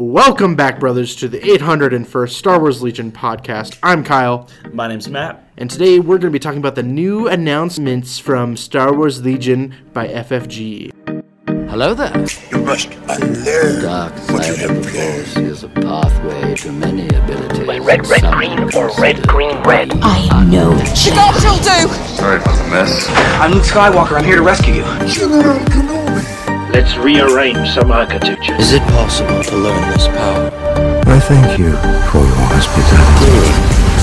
Welcome back, brothers, to the 801st Star Wars Legion podcast. I'm Kyle, My name's Matt. and today we're going to be talking about the new announcements from Star Wars Legion by FFG. Hello there. You must unlearn Dark what you side have of the learned. Force is a pathway to many abilities. Red, red, some green, or red, green, red. I know. She thought she'll do. Sorry about the mess. I'm Luke Skywalker. I'm here to rescue you. General Kenobi. Let's rearrange some architecture. Is it possible to learn this power? I thank you for your hospitality.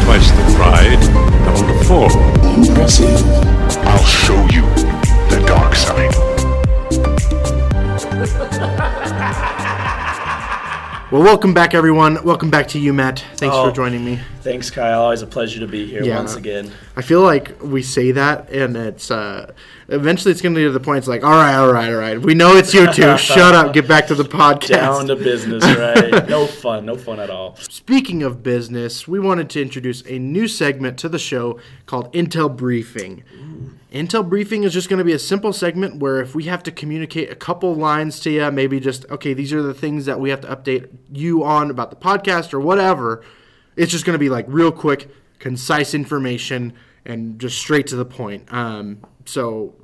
Twice the pride, double the fall. Impressive. I'll show you the dark side. Well, welcome back, everyone. Welcome back to you, Matt. Thanks Oh. for joining me. Thanks, Kyle. Always a pleasure to be here Yeah. once again. I feel like we say that, and it's uh, eventually it's going to get to the point. It's like, all right, all right, all right. We know it's you two. Shut up. Get back to the podcast. Down to business, right? no fun. No fun at all. Speaking of business, we wanted to introduce a new segment to the show called Intel Briefing. Intel Briefing is just going to be a simple segment where if we have to communicate a couple lines to you, maybe just, okay, these are the things that we have to update you on about the podcast or whatever, it's just going to be like real quick, concise information and just straight to the point. Um, so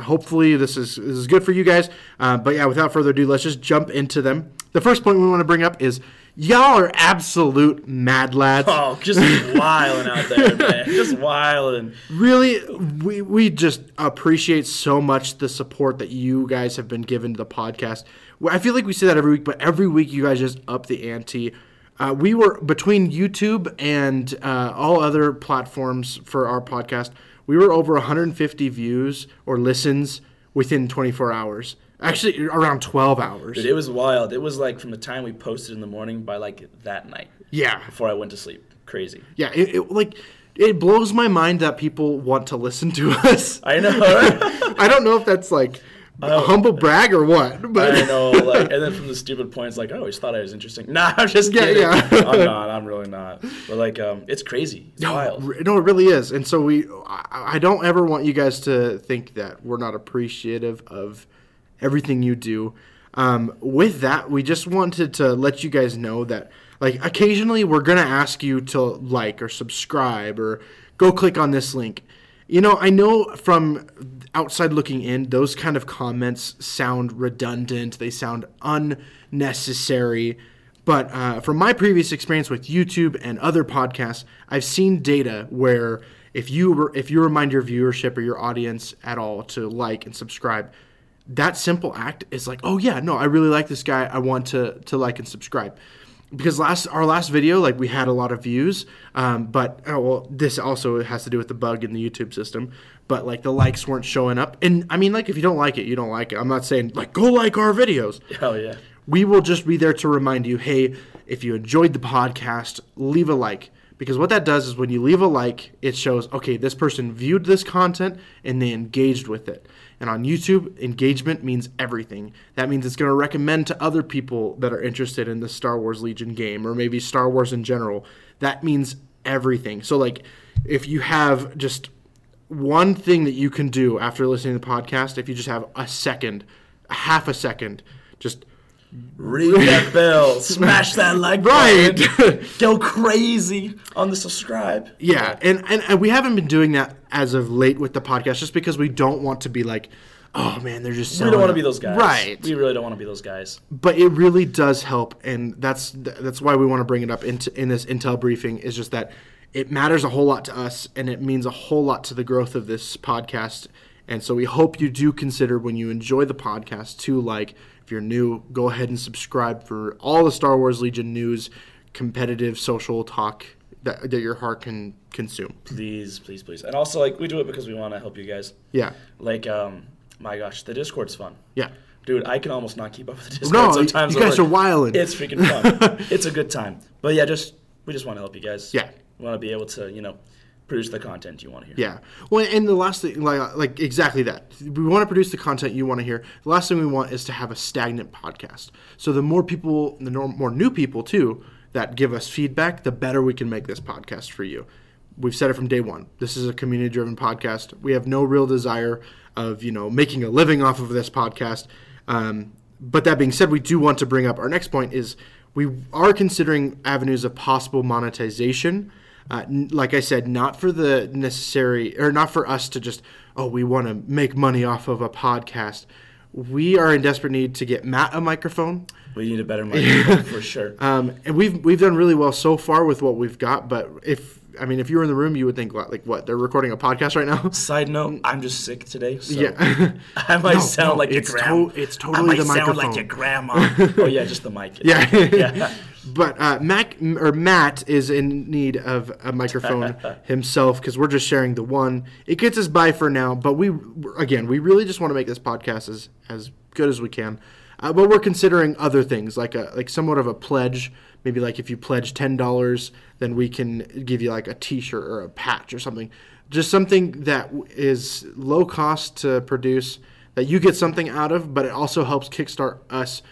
hopefully this is this is good for you guys. Uh, but yeah, without further ado, let's just jump into them. The first point we want to bring up is y'all are absolute mad lads. Oh, just wilding out there, man. Just wilding. Really, we we just appreciate so much the support that you guys have been given to the podcast. I feel like we say that every week, but every week you guys just up the ante. Uh, we were between YouTube and uh, all other platforms for our podcast. We were over 150 views or listens within 24 hours. Actually, around 12 hours. Dude, it was wild. It was like from the time we posted in the morning by like that night Yeah, before I went to sleep. Crazy. yeah. It, it like it blows my mind that people want to listen to us. I know. I don't know if that's like a humble brag or what, but I know. Like, and then from the stupid points, like, I always thought I was interesting. Nah, I'm just Yeah, kidding. yeah. I'm not. I'm really not. But like, um, it's crazy. It's no, wild. no, it really is. And so we, I, I don't ever want you guys to think that we're not appreciative of everything you do. Um, with that, we just wanted to let you guys know that, like, occasionally we're gonna ask you to like or subscribe or go click on this link. You know, I know from outside looking in, those kind of comments sound redundant. They sound unnecessary. But uh, from my previous experience with YouTube and other podcasts, I've seen data where if you re- if you remind your viewership or your audience at all to like and subscribe, that simple act is like, oh yeah, no, I really like this guy. I want to to like and subscribe. Because last our last video, like we had a lot of views, um, but oh, well, this also has to do with the bug in the YouTube system. But like the likes weren't showing up, and I mean, like if you don't like it, you don't like it. I'm not saying like go like our videos Hell yeah. we will just be there to remind you hey if you enjoyed the podcast leave a like because what that does is when you leave a like it shows okay this person viewed this content and they engaged with it. And on youtube engagement means everything. That means it's going to recommend to other people that are interested in the star wars legion game or maybe star wars in general. That means everything. So like if you have just one thing that you can do after listening to the podcast if you just have a second a half a second just Ring that bell. Smash that like Right. button. Go crazy on the subscribe. Yeah, and, and and we haven't been doing that as of late with the podcast, just because we don't want to be like, oh man, they're just. We don't want to be those guys. right? We really don't want to be those guys. but it really does help, and that's that's why we want to bring it up into in this intel briefing. Is just that it matters a whole lot to us, and it means a whole lot to the growth of this podcast. And so we hope you do consider when you enjoy the podcast to like. If you're new, go ahead and subscribe for all the Star Wars Legion news, competitive social talk that, that your heart can consume. Please, please, please. And also, like, we do it because we want to help you guys. Yeah. Like, um, my gosh, the Discord's fun. Yeah. Dude, I can almost not keep up with the Discord No, sometimes. you guys are wildin'. It's freaking fun. it's a good time. But yeah, just we just want to help you guys. Yeah. We want to be able to, you know, produce the content you want to hear. Yeah. Well, and the last thing, like, like exactly that. We want to produce the content you want to hear. The last thing we want is to have a stagnant podcast. So the more people, the more new people too, that give us feedback, the better we can make this podcast for you. We've said it from day one. This is a community-driven podcast. We have no real desire of you know making a living off of this podcast. Um, but that being said, we do want to bring up our next point is we are considering avenues of possible monetization. Uh, n- like I said, not for the necessary, or not for us to just, oh, we want to make money off of a podcast. We are in desperate need to get Matt a microphone. We need a better microphone for sure. Um, and we've we've done really well so far with what we've got. But if I mean, if you were in the room, you would think like, what they're recording a podcast right now. Side note, I'm just sick today, so Yeah. I might No, sound no, like it's your grandma. to- it's I might the sound like your grandma. oh yeah, just the mic. Yeah. yeah. But uh, Mac or Matt is in need of a microphone himself because we're just sharing the one. It gets us by for now, but we again we really just want to make this podcast as as good as we can. Uh, but we're considering other things like a like somewhat of a pledge. Maybe like if you pledge ten dollars, then we can give you like a T-shirt or a patch or something. Just something that is low cost to produce that you get something out of, but it also helps kickstart us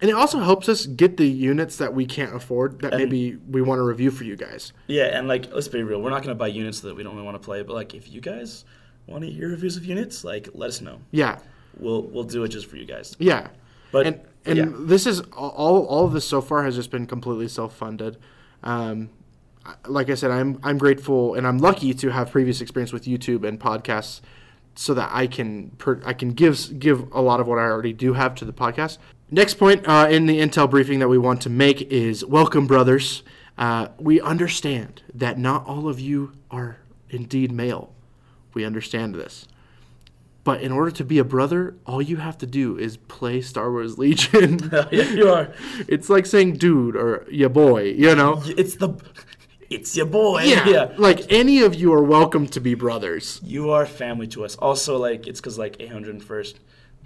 and it also helps us get the units that we can't afford that maybe we want to review for you guys. Yeah, and like let's be real, we're not gonna buy units that we don't really want to play. But like, if you guys want to hear reviews of units, like let us know. Yeah. We'll we'll do it just for you guys. Yeah. But- and and yeah. this is all all of this so far has just been completely self-funded. Um, like I said, I'm I'm grateful and I'm lucky to have previous experience with YouTube and podcasts, so that I can per, I can give give a lot of what I already do have to the podcast. Next point uh, in the intel briefing that we want to make is welcome, brothers. Uh, we understand that not all of you are indeed male. We understand this. But in order to be a brother, all you have to do is play Star Wars Legion. yeah, you are. it's like saying dude or ya boy, you know? It's the, it's your boy. Yeah. yeah. Like any of you are welcome to be brothers. You are family to us. Also, like it's because like 801st,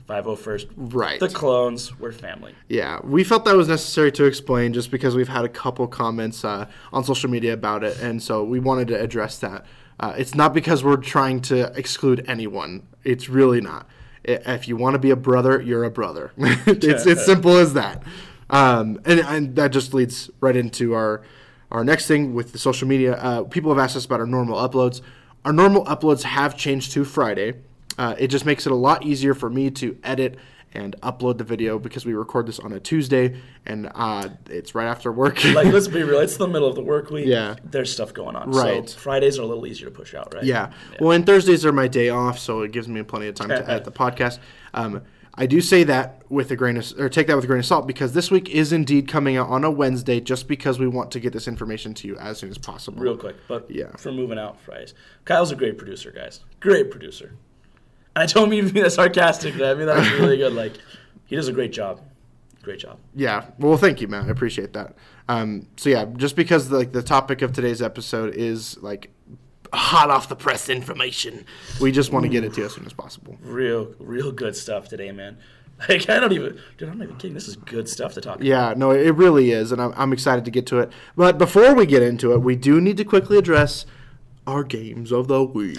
501st, Right. The clones, we're family. Yeah, we felt that was necessary to explain just because we've had a couple comments uh, on social media about it, and so we wanted to address that. Uh, it's not because we're trying to exclude anyone. It's really not. If you want to be a brother, you're a brother. it's it's simple as that. Um, and, and that just leads right into our our next thing with the social media. Uh, people have asked us about our normal uploads. Our normal uploads have changed to Friday. Uh, it just makes it a lot easier for me to edit and upload the video because we record this on a Tuesday and uh, it's right after work. Like let's be real, it's the middle of the work week. Yeah. There's stuff going on. Right. So Fridays are a little easier to push out, right? yeah. Well, and Thursdays are my day off, so it gives me plenty of time to edit the podcast. Um, I do say that with a grain of, or take that with a grain of salt because this week is indeed coming out on a Wednesday, just because we want to get this information to you as soon as possible. Real quick, but Yeah. for moving out Fridays. Kyle's a great producer, guys. Great producer. I don't mean to be that sarcastic. I mean that's really good. Like he does a great job. Great job. Yeah. Well, thank you, man. I appreciate that. Um, so yeah, just because like the topic of today's episode is like hot off the press information, we just want to get it to you as soon as possible. Real, real good stuff today, man. Like I don't even, dude. I'm not even kidding. This is good stuff to talk about. Yeah, no, it really is, and I'm, I'm excited to get to it. But before we get into it, we do need to quickly address our games of the week.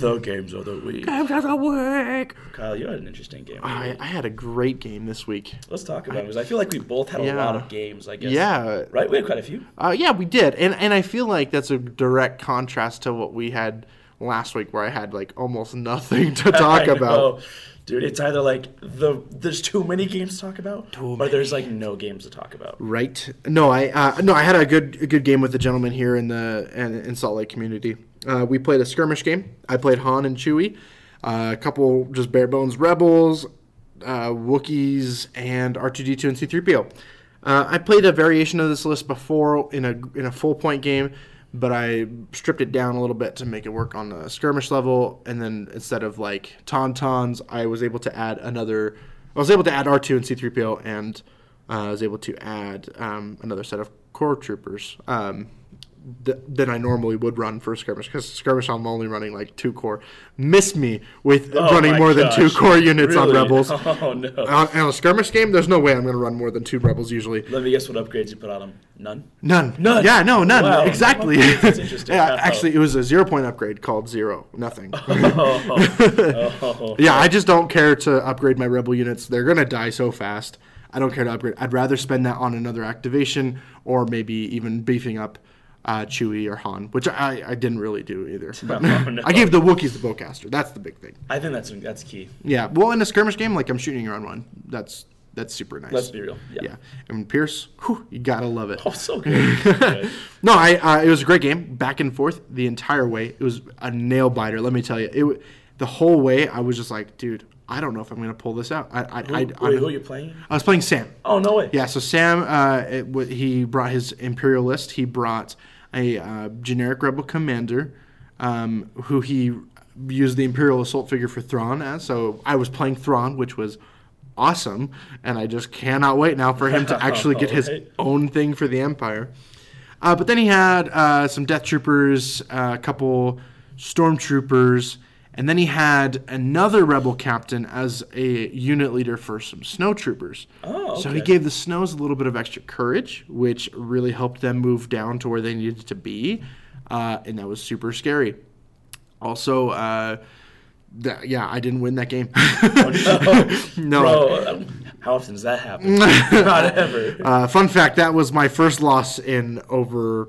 The games of the week. Games of the week. Kyle, you had an interesting game. I, I had a great game this week. Let's talk about it because I feel like we both had a lot of games. I guess. Yeah. Right. We had quite a few. Uh, yeah, we did, and and I feel like that's a direct contrast to what we had last week, where I had like almost nothing to talk about. Dude, it's either like the there's too many games to talk about, or there's like no games to talk about. Right? No, I uh, no, I had a good a good game with the gentleman here in the in, in Salt Lake community. Uh, we played a skirmish game. I played Han and Chewie, uh, a couple just bare bones rebels, uh, Wookiees, and R two D two and C three PO. Uh, I played a variation of this list before in a in a full point game, but I stripped it down a little bit to make it work on the skirmish level. And then instead of like tauntauns, I was able to add another. I was able to add R two and C three PO and uh, I was able to add um, another set of core troopers um, th- than I normally would run for skirmish because skirmish I'm only running like two core. Miss me with Oh running more than two core units on rebels. Oh no. On, on a skirmish game, there's no way I'm going to run more than two rebels usually. Let me guess what upgrades you put on them. None. None. None? Yeah, no, none. Wow. Exactly. That's interesting. yeah, actually, it was a zero point upgrade called zero. Nothing. Oh, oh, yeah, I just don't care to upgrade my rebel units. They're gonna die so fast. I don't care to upgrade. I'd rather spend that on another activation or maybe even beefing up uh, Chewie or Han, which I, I didn't really do either. But Oh, no. I gave the Wookiees the bowcaster. That's the big thing. I think that's that's key. Yeah. Well, in a skirmish game, like I'm shooting your own one. That's that's super nice. Let's be real. Yeah. Yeah, and Pierce, whew, you gotta love it. Oh, so good. No, I uh, it was a great game, back and forth the entire way. It was a nail biter. Let me tell you, it the whole way. I was just like, dude, I don't know if I'm gonna pull this out. I, I, who, I, wait, who are you playing? I was playing Sam. Oh no way. Yeah, so Sam, uh, it, w- he brought his Imperial list. He brought a uh, generic Rebel commander, um, who he used the Imperial assault figure for Thrawn as. So I was playing Thrawn, which was awesome, and I just cannot wait now for him to actually get his own thing for the Empire. Uh, but then he had uh, some Death Troopers, uh, a couple Stormtroopers, and then he had another Rebel captain as a unit leader for some Snow Troopers. Oh, So he gave the Snows a little bit of extra courage, which really helped them move down to where they needed to be, uh, and that was super scary. Also, uh, that, yeah, I didn't win that game. no. Bro, um, how often does that happen? Not ever. Uh, fun fact: that was my first loss in over,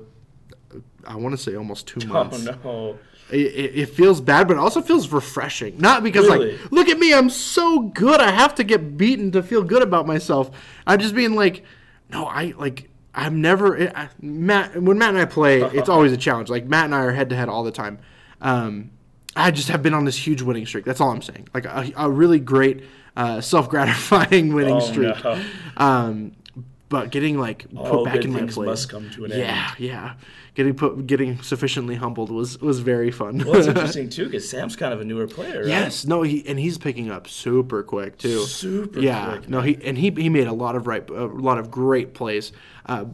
I want to say almost two months. Oh, no. It, it, feels bad, but it also feels refreshing. Not because Really? like, look at me, I'm so good. I have to get beaten to feel good about myself. I'm just being like, no, I like. I'm never I, Matt. When Matt and I play, it's always a challenge. Like Matt and I are head to head all the time. Um, I just have been on this huge winning streak. That's all I'm saying. Like a, a really great, uh, self gratifying winning Oh, streak. no. Um, but getting like put All back in my place. must come to an yeah, yeah. Getting put, getting sufficiently humbled was was very fun. Well, it's interesting too because Sam's kind of a newer player. Right? Yes, no, he and he's picking up super quick too. Super yeah, quick, no, he and he he made a lot of right, a lot of great plays, uh,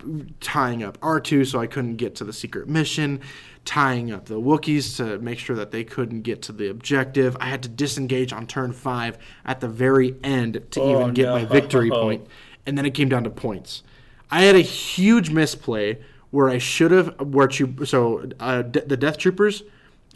tying up R two so I couldn't get to the secret mission, tying up the Wookiees to make sure that they couldn't get to the objective. I had to disengage on turn five at the very end to Oh, even get my victory point, and then it came down to points. I had a huge misplay where I should have where Chu- so uh, the Death Troopers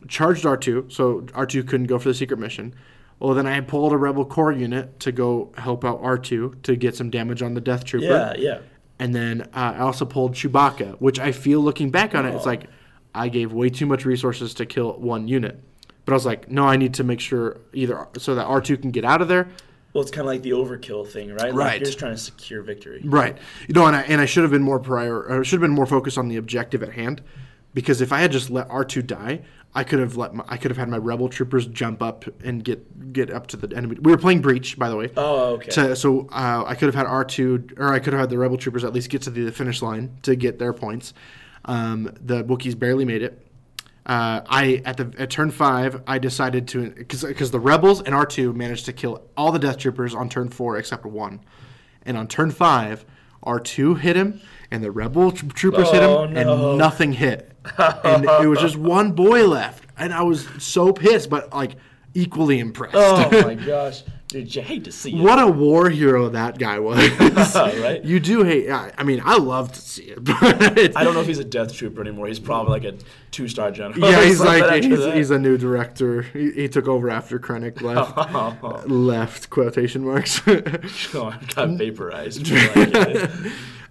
charged R2, so R2 couldn't go for the secret mission. Well, then I pulled a Rebel Core unit to go help out R2 to get some damage on the Death Trooper. Yeah, yeah. And then uh, I also pulled Chewbacca, which I feel looking back on it, it's like I gave way too much resources to kill one unit. But I was like, no, I need to make sure either so that R2 can get out of there. Well, it's kind of like the overkill thing, right? Like Right. you're just trying to secure victory. Right. You know, and I, and I should have been more prior, or should have been more focused on the objective at hand, because if I had just let R two die, I could have let my, I could have had my rebel troopers jump up and get get up to the enemy. We were playing breach, by the way. Oh, okay. To, so uh, I could have had R two, or I could have had the rebel troopers at least get to the finish line to get their points. Um, the Wookiees barely made it. Uh, I at the at turn five, I decided to because the rebels and R two managed to kill all the Death Troopers on turn four except one, and on turn five, R two hit him and the rebel tr- troopers hit him Oh, no. and nothing hit, and it was just one boy left, and I was so pissed, but like equally impressed. oh my gosh, dude, you hate to see it. What a war hero that guy was! Right? You do hate. I I mean, I love to see it. But I don't know if he's a death trooper anymore. He's probably like a two-star general. Yeah, he's like he's, he's a new director. He, he took over after Krennic left. Oh. left quotation marks. Oh, I got vaporized.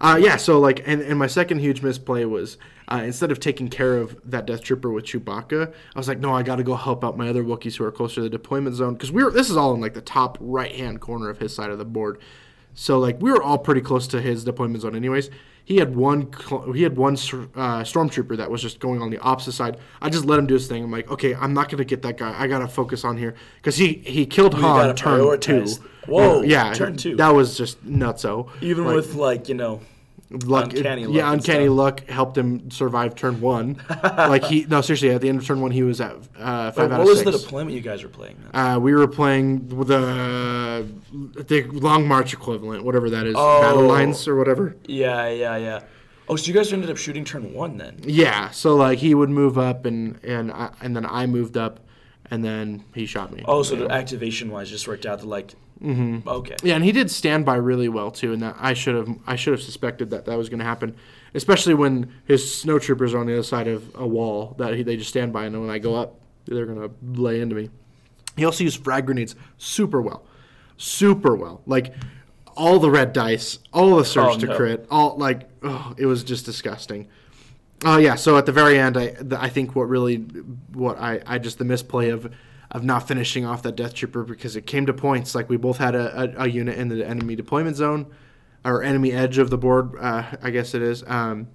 For like it. uh, yeah, so like, and, and my second huge misplay was uh, instead of taking care of that Death Trooper with Chewbacca, I was like, no, I got to go help out my other Wookiees who are closer to the deployment zone because we were. This is all in like the top right hand corner of his side of the board. So like we were all pretty close to his deployment zone, anyways. He had one. He had one uh, stormtrooper that was just going on the opposite side. I just let him do his thing. I'm like, okay, I'm not gonna get that guy. I gotta focus on here because he he killed Han turn two. Whoa, yeah, turn two. That was just nutso. Even Like, with like you know, luck, uncanny luck yeah, uncanny stuff. luck helped him survive turn one. like he, no, seriously, at the end of turn one, he was at uh, five what out of six. What was the deployment you guys were playing? Then? Uh, we were playing the the Long March equivalent, whatever that is, Oh. battle lines or whatever. Yeah, yeah, yeah. Oh, so you guys ended up shooting turn one then? Yeah, so like he would move up and and I, and then I moved up, and then he shot me. Oh, so the activation wise just worked out to like. Mm-hmm. Okay. Yeah, and he did stand by really well too, and that I should have I should have suspected that that was going to happen, especially when his snow troopers are on the other side of a wall that he, they just stand by, and when I go up, they're going to lay into me. He also used frag grenades super well, super well. Like all the red dice, all the surge Oh, to no. crit, all like oh, it was just disgusting. Oh yeah, so at the very end, I the, I think what really what I I just the misplay of of not finishing off that Death Trooper because it came to points like we both had a, a, a unit in the enemy deployment zone or enemy edge of the board, uh, I guess it is. Um,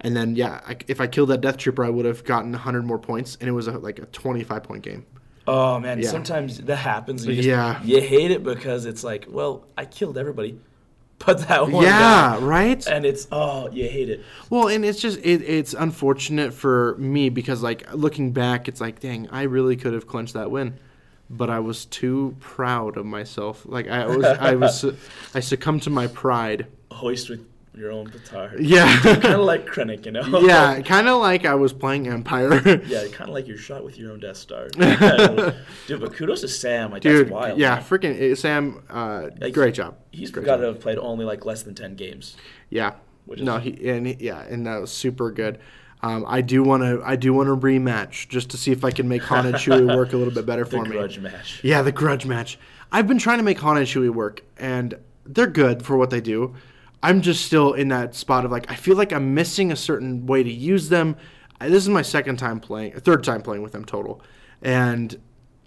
and then yeah, I, if I killed that Death Trooper, I would have gotten 100 more points, and it was a, like a 25 point game. Oh man, Yeah. sometimes that happens. You just, Yeah. you hate it because it's like, well, I killed everybody, but that one. yeah, guy- right. And it's oh, you hate it. Well, and it's just it, it's unfortunate for me because like looking back, it's like dang, I really could have clinched that win, but I was too proud of myself. Like I was, I was, I succumbed to my pride. Hoist with your own guitar. Yeah, kind of like Krennic, you know. yeah, kind of like I was playing Empire. Yeah, kind of like you're shot with your own Death Star. Dude, but kudos to Sam. Like, Dude, that's wild. yeah, man. freaking Sam, uh, Like, great job. He's great got job. to have played only like less than 10 games. Yeah. Which no, he and he, yeah, and that was super good. Um, I do want to I do want to rematch just to see if I can make Han and Chewie work a little bit better for me. The grudge match. Yeah, the grudge match. I've been trying to make Han and Chewie work, and they're good for what they do. I'm just still in that spot of like I feel like I'm missing a certain way to use them. I, this is my second time playing, third time playing with them total, and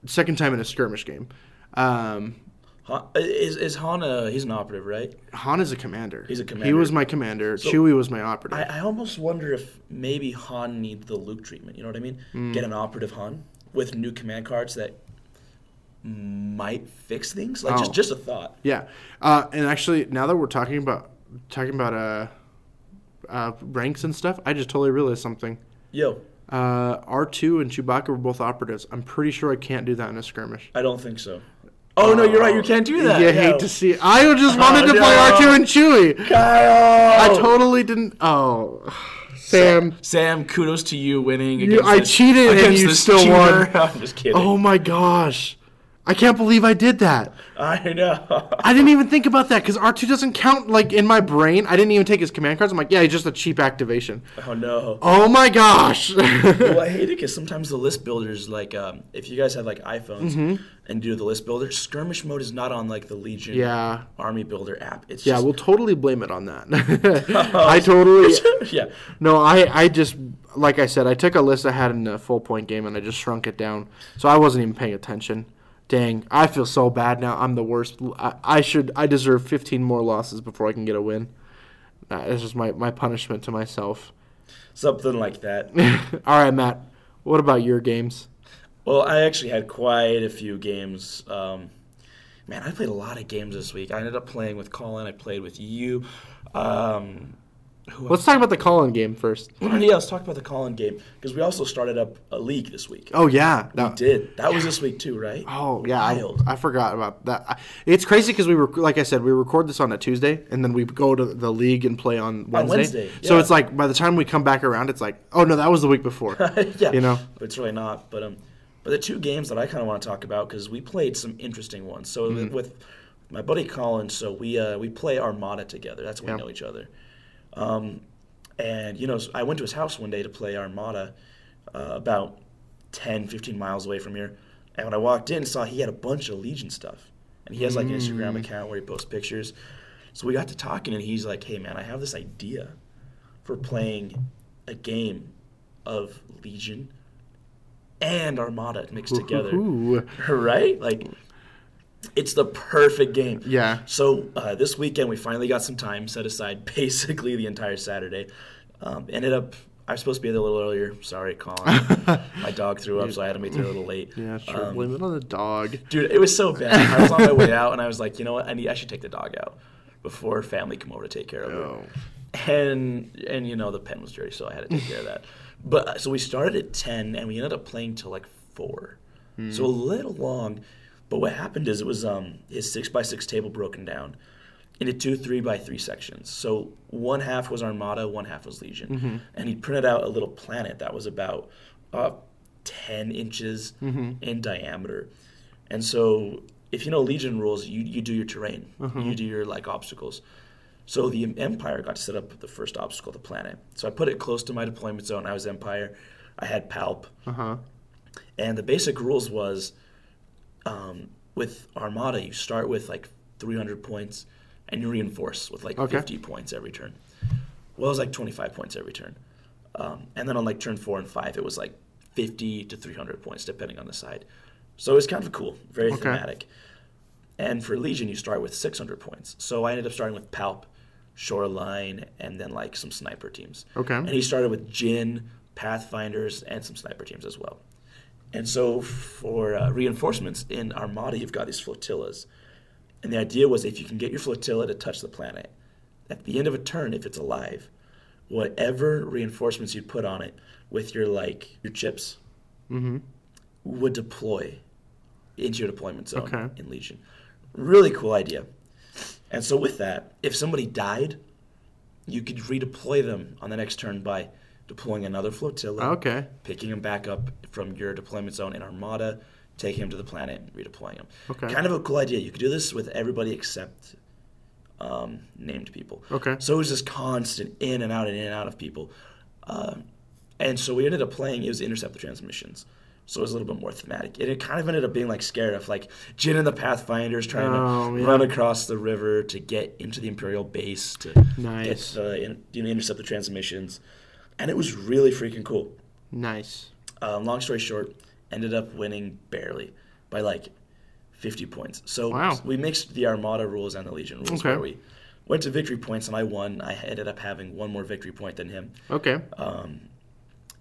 second time in a skirmish game. Um, Han, is, is Han a, he's an operative, right? Han is a commander. He's a commander. He was my commander. Chewie was my operative. I, I almost wonder if maybe Han needs the Luke treatment. You know what I mean? Mm. Get an operative Han with new command cards that might fix things. Like Oh. just just a thought. Yeah, uh, and actually, now that we're talking about talking about uh, uh, ranks and stuff, I just totally realized something. Yo, Uh, R two and Chewbacca were both operatives. I'm pretty sure I can't do that in a skirmish. I don't think so. Oh no, you're right. You can't do that. You Yeah. hate to see. I just wanted to no. play R two and Chewie. Kyle. I totally didn't. Oh, Sam. Sam, kudos to you winning. You- I this- cheated and you still cheater. won. I'm just kidding. Oh my gosh, I can't believe I did that. I know. I didn't even think about that because R two doesn't count. Like in my brain, I didn't even take his command cards. I'm like, yeah, he's just a cheap activation. oh no. Oh my gosh. well, I hate it because sometimes the list builders, like, um, if you guys have like iPhones and do the list builder, skirmish mode is not on like the Legion Mm-hmm. Yeah. Army Builder app. It's Yeah, just, we'll totally blame it on that. I totally. yeah. No, I, I just, like I said, I took a list I had in a full point game and I just shrunk it down. So I wasn't even paying attention. Dang, I feel so bad now. I'm the worst. I, I should, I deserve 15 more losses before I can get a win. That is just my, my punishment to myself. Something like that. All right, Matt, what about your games? well, I actually had quite a few games. Um, man, I played a lot of games this week. I ended up playing with Colin. I played with you. Um, who Let's talk about the Colin game first. yeah, let's talk about the Colin game because we also started up a league this week. Oh, yeah. we did. That was this week too, right? Oh yeah, I, I forgot about that. I- It's crazy because we were like I said, we record this on a Tuesday, and then we go to the league and play on Wednesday. On Wednesday, So it's like by the time we come back around, it's like, oh no, that was the week before. yeah, You know? but it's really not. But um, but the two games that I kind of want to talk about because we played some interesting ones. So Mm-hmm. with, with my buddy Colin, so we uh, we play Armada together. That's when Yeah. we know each other. Um, and you know, so I went to his house one day to play Armada, uh, about 10, 15 miles away from here. And when I walked in, saw he had a bunch of Legion stuff, and he has like an Mm. Instagram account where he posts pictures. So we got to talking, and he's like, "Hey man, I have this idea for playing a game of Legion and Armada mixed together, Ooh. right? Like, it's the perfect game." Yeah. So uh, this weekend we finally got some time set aside, basically the entire Saturday. Um, ended up I was supposed to be there a little earlier. Sorry, Colin. my dog threw up, so I had to be there a little late. Yeah, sure. Um, Blame it on the dog. Dude, it was so bad. I was on my way out, and I was like, you know what? I need. I should take the dog out before family come over to take care of her. Oh. And and you know the pen was dirty, so I had to take care of that. But uh, so we started at ten, and we ended up playing till like four, so a little long. But what happened is it was um his six by six table broken down into two three by three sections. So one half was Armada, one half was Legion, and he printed out a little planet that was about uh, ten inches in diameter. And so, if you know Legion rules, you, you do your terrain, you do your like obstacles. So the Empire got to set up the first obstacle, the planet. So I put it close to my deployment zone. I was Empire. I had Palp. Uh-huh. And the basic rules was, um, with Armada, you start with like 300 points, and you reinforce with like Okay. 50 points every turn. Well, it was like 25 points every turn. Um, and then on like turn four and five, it was like 50 to 300 points, depending on the side. So it's kind of cool, very Okay. thematic. And for Legion, you start with 600 points. So I ended up starting with Palp, Shoreline, and then like some sniper teams. Okay. And he started with Jyn, Pathfinders, and some sniper teams as well. And so for uh, reinforcements in Armada, you've got these flotillas. And the idea was if you can get your flotilla to touch the planet, at the end of a turn, if it's alive, whatever reinforcements you put on it with your like your chips would deploy into your deployment zone Okay. in Legion. Really cool idea. And so with that, if somebody died, you could redeploy them on the next turn by deploying another flotilla. Okay. Picking them back up from your deployment zone in Armada, taking them to the planet, and redeploying them. Okay. Kind of a cool idea. You could do this with everybody except um, named people. Okay. So it was this constant in and out and in and out of people. Uh, and so we ended up playing, it was intercept the transmissions. So it was a little bit more thematic. And it kind of ended up being like scared of like Jyn and the Pathfinders trying Oh, to yeah. run across the river to get into the Imperial base to Nice. get the, you know, intercept the transmissions. And it was really freaking cool. Nice. Um, long story short, ended up winning barely by like 50 points. So Wow. we mixed the Armada rules and the Legion rules Okay. where we went to victory points and I won. I ended up having one more victory point than him. Okay.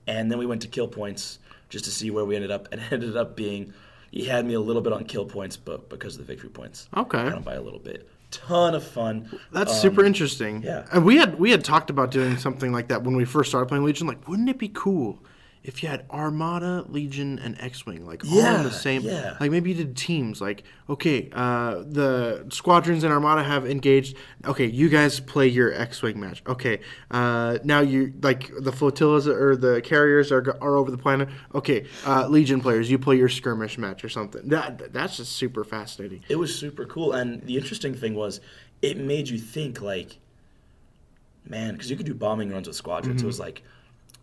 And then we went to kill points just to see where we ended up. And ended up being, he had me a little bit on kill points, but because of the victory points. Okay. Had him by a little bit. Ton of fun. That's Um, super interesting. yeah. And we had we had talked about doing something like that when we first started playing Legion. Like, wouldn't it be cool if you had Armada, Legion, and X-wing like all in the same? yeah. Like maybe you did teams. Like, okay, uh, the squadrons in Armada have engaged. Okay, you guys play your X-wing match. Okay, uh, now you like the flotillas or the carriers are, are over the planet. Okay, uh, Legion players, you play your skirmish match or something. That that's just super fascinating. It was super cool, and the interesting thing was, it made you think like, man, because you could do bombing runs with squadrons. It was Mm-hmm. like,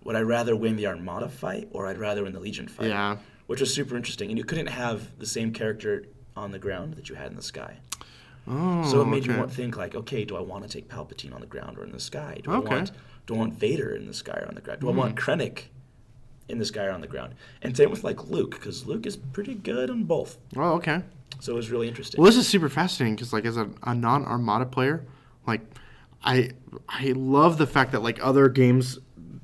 would I rather win the Armada fight or I'd rather win the Legion fight? Yeah. which was super interesting, and you couldn't have the same character on the ground that you had in the sky. Oh, So it made you okay. want think like, okay, do I want to take Palpatine on the ground or in the sky? Do Okay. I want do I want Vader in the sky or on the ground? Do I want Hmm. Krennic in the sky or on the ground? And same with like Luke, because Luke is pretty good on both. Oh, okay. So it was really interesting. Well, this is super fascinating because, like, as a, a non-Armada player, like, I I love the fact that like other games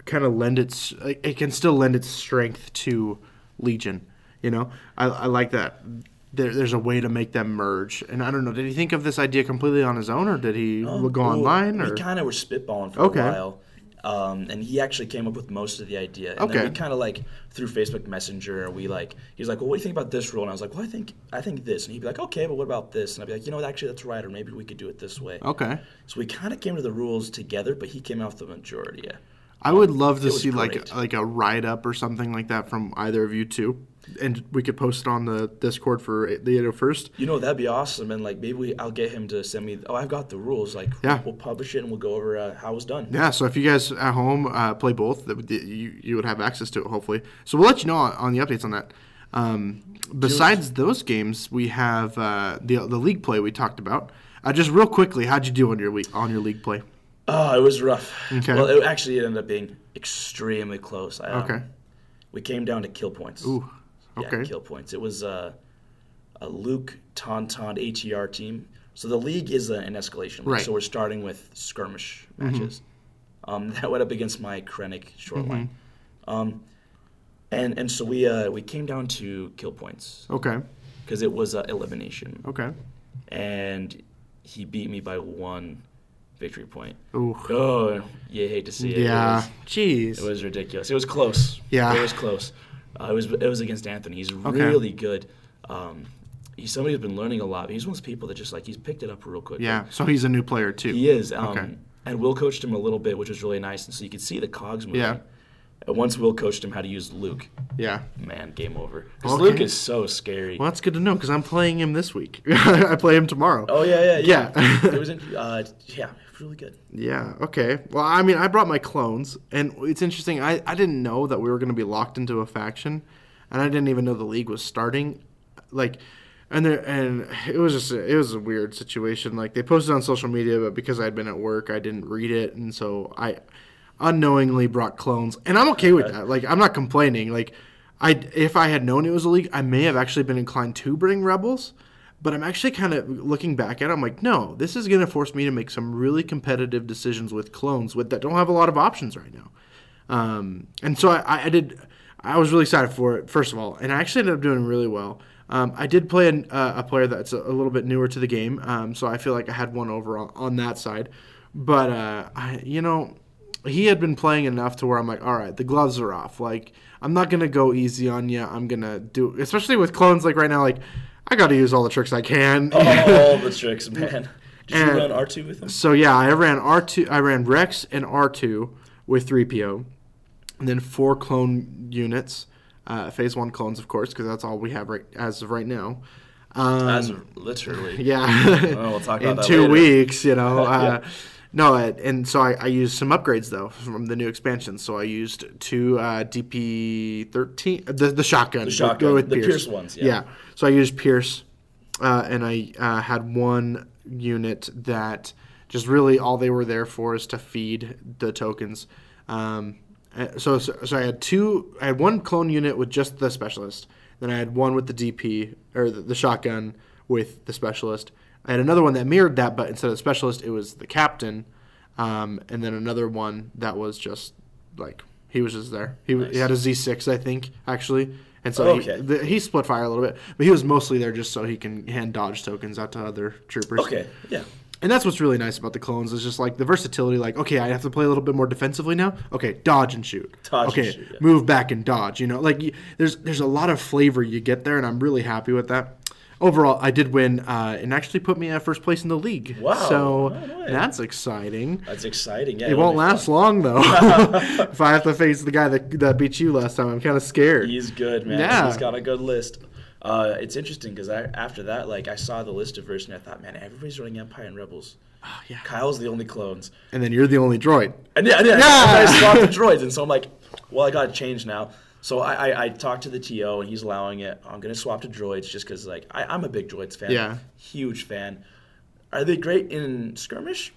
kind of lend its it can still lend its strength to Legion. You know, I, I like that. There, there's a way to make them merge, and I don't know. Did he think of this idea completely on his own, or did he Um, go online? We kind of were spitballing for Okay. a while. Um, and he actually came up with most of the idea. And Okay. then we kind of like through Facebook Messenger, we like he's like, "Well, what do you think about this rule?" And I was like, "Well, I think I think this." And he'd be like, "Okay, but what about this?" And I'd be like, "You know what? Actually, that's right. Or maybe we could do it this way." okay, So we kind of came to the rules together, but he came out with the majority. Yeah. I would love to see like great. like a write up or something like that from either of you two, and we could post it on the Discord for the 801st. You know that'd be awesome, and like maybe we, I'll get him to send me. Oh, I've got the rules. Like, Yeah. we'll publish it and we'll go over uh, how it was done. Yeah, so if you guys at home uh, play both, that you you would have access to it hopefully. So we'll let you know on, the updates on that. Um, besides those games, we have uh, the the league play we talked about. Uh, just real quickly, how'd you do on your week on your league play? Oh, it was rough. Okay. Well, it actually ended up being extremely close. I, um, Okay. We came down to kill points. Ooh, Yeah, okay. kill points. It was uh, a Luke Tauntaun AT-RT. So the league is a, an escalation league. Right. Mm-hmm. So we're starting with skirmish matches. Um, that went up against my Krennic shortline. Mm-hmm. Um, and and so we uh, we came down to kill points Okay, because it was uh, elimination, okay. and he beat me by one victory point. Ooh, Oh, you hate to see it. It yeah. was- Jeez. it was ridiculous. It was close. Yeah. it was close. Uh, it was it was against Anthony. He's really good. Um, he's somebody who's been learning a lot. He's one of those people that just like he's picked it up real quick. yeah. So he's a new player too. he is. Um, Okay. And Will coached him a little bit, which was really nice, and so you could see the cogs moving. Yeah. And once Will coached him how to use Luke, Yeah. man, game over. Because Okay. Luke is so scary. Well, that's good to know because I'm playing him this week. I play him tomorrow. Oh yeah, yeah, yeah. Yeah. it was in, uh, yeah, really good. Yeah. Okay. Well, I mean, I brought my clones, and it's interesting. I, I didn't know that we were going to be locked into a faction, and I didn't even know the league was starting. Like, and there and it was just a, it was a weird situation. Like they posted on social media, but because I'd been at work, I didn't read it, and so I unknowingly brought clones, and I'm okay with that. Like I'm not complaining. Like. I if I had known it was a league, I may have actually been inclined to bring rebels. But I'm actually kind of looking back at it. I'm like, no, this is going to force me to make some really competitive decisions with clones with that don't have a lot of options right now. Um, and so I, I did. I was really excited for it, first of all, and I actually ended up doing really well. Um, I did play an, uh, a player that's a, a little bit newer to the game, um, so I feel like I had one over on, on that side. But uh, I, you know, he had been playing enough to where I'm like, all right, the gloves are off. Like, I'm not gonna go easy on you. I'm gonna do, especially with clones like right now. Like, I got to use all the tricks I can. All the tricks, man. Did you And- run R two with him? So yeah, I ran R two. I ran Rex and R two with three PO, and then four clone units, uh, phase one clones, of course, because that's all we have right as of right now. Um, As of- literally. yeah, Oh, we'll talk about in that two later. weeks, you know. Uh, Yeah. No, uh, and so I, I used some upgrades though from the new expansion. So I used two uh, DP thirteen, the the shotgun, The shotgun, the Pierce ones, yeah. So I used Pierce, uh, and I uh, had one unit that just really all they were there for is to feed the tokens. Um, uh, so, so so I had two. I had one clone unit with just the specialist. Then I had one with the DP or the, the shotgun with the specialist. I had another one that mirrored that, but instead of specialist, it was the captain. Um, and then another one that was just like he was just there. He, w he had a Z6, I think, actually. And so Okay. he, the, he split fire a little bit, but he was mostly there just so he can hand dodge tokens out to other troopers. Okay, yeah. And that's what's really nice about the clones is just like the versatility. Like, okay, I have to play a little bit more defensively now. Okay, dodge and shoot. Dodge and okay, shoot, yeah. move back and dodge. You know, like there's there's a lot of flavor you get there, and I'm really happy with that. Overall, I did win, uh, and actually put me at first place in the league. Wow, So way. that's exciting. That's exciting. Yeah, It won't last fun. long though. if I have to face the guy that that beat you last time, I'm kind of scared. He's good, man. Yeah. He's got a good list. Uh, it's interesting because after that, like, I saw the list of version. I thought, man, everybody's running Empire and Rebels. Oh, yeah. Kyle's the only clones. And then you're the only droid. And yeah, yeah, Yeah. I swapped the droids, and so I'm like, well, I got to change now. So I, I, I talked to the TO, and he's allowing it. I'm gonna swap to droids just because, like, I, I'm a big droids fan. Yeah. huge fan. Are they great in skirmish?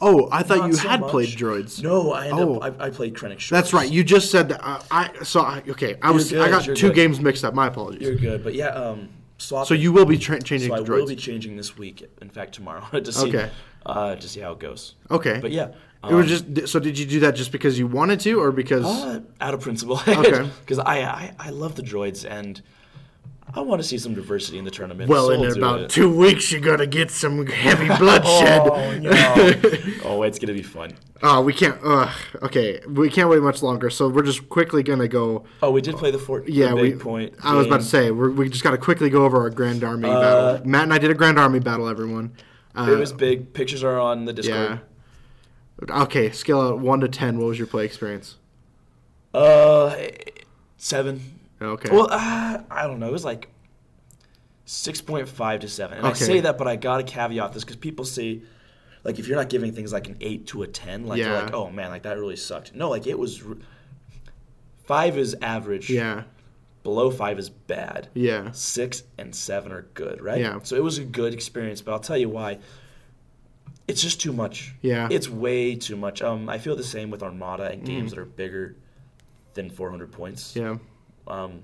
Oh, I thought Not you so had much. played droids. No, I ended Oh. up, I, I played Krennic. Shores. That's right. You just said that. Uh, I so I, okay. I was good, I got you're two good. games mixed up. My apologies. You're good, but yeah, um, swap. so you will be tra- changing So I to will be changing this week. In fact, tomorrow to see Okay. uh, to see how it goes. okay. But yeah, it was um, just. So did you do that just because you wanted to, or because? Uh, out of principle. Okay. Because I, I I love the droids and I want to see some diversity in the tournament. well, so in we'll about two weeks, you're gonna get some heavy bloodshed. Oh, no. oh, it's gonna be fun. Oh, we can't. Ugh. Okay, we can't wait much longer. So we're just quickly gonna go. Oh, we did play the fort. Yeah, the we. point. I was about to say we're, we just gotta quickly go over our Grand Army battle. Matt and I did a Grand Army battle. Everyone. Uh, it was big. Pictures are on the Discord. yeah. Okay, scale out one to ten. What was your play experience? Uh, seven. Okay. Well, uh, I don't know. It was like six point five to seven. And I say that, but I gotta caveat this because people say, like, if you're not giving things like an eight to a ten, like, Yeah. they're like, oh man, like that really sucked. No, like it was. r- Five is average. yeah. Below five is bad. Yeah. Six and seven are good, right? Yeah. So it was a good experience, but I'll tell you why. It's just too much. Yeah. It's way too much. Um, I feel the same with Armada and Mm. games that are bigger than 400 points Yeah. um,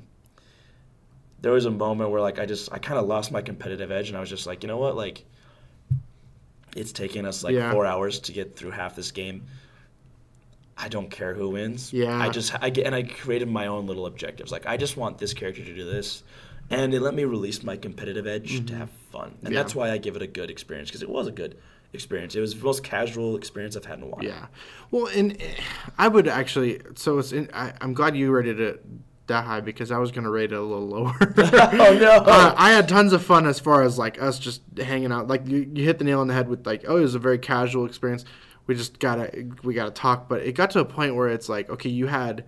there was a moment where like I just I kind of lost my competitive edge, and I was just like, you know what, like it's taking us like Yeah. four hours to get through half this game. I don't care who wins. Yeah. I just I get and I created my own little objectives. Like I just want this character to do this, and it let me release my competitive edge to have fun, and Mm-hmm. Yeah. that's why I give it a good experience because it was a good experience. It was the most casual experience I've had in a while. Yeah. Well, and eh, I would actually. So it's. In, I, I'm glad you rated it that high because I was gonna rate it a little lower. Oh no. Uh, I had tons of fun as far as like us just hanging out. Like you, you hit the nail on the head with like, oh, it was a very casual experience. We just gotta we gotta talk. But it got to a point where it's like, okay, you had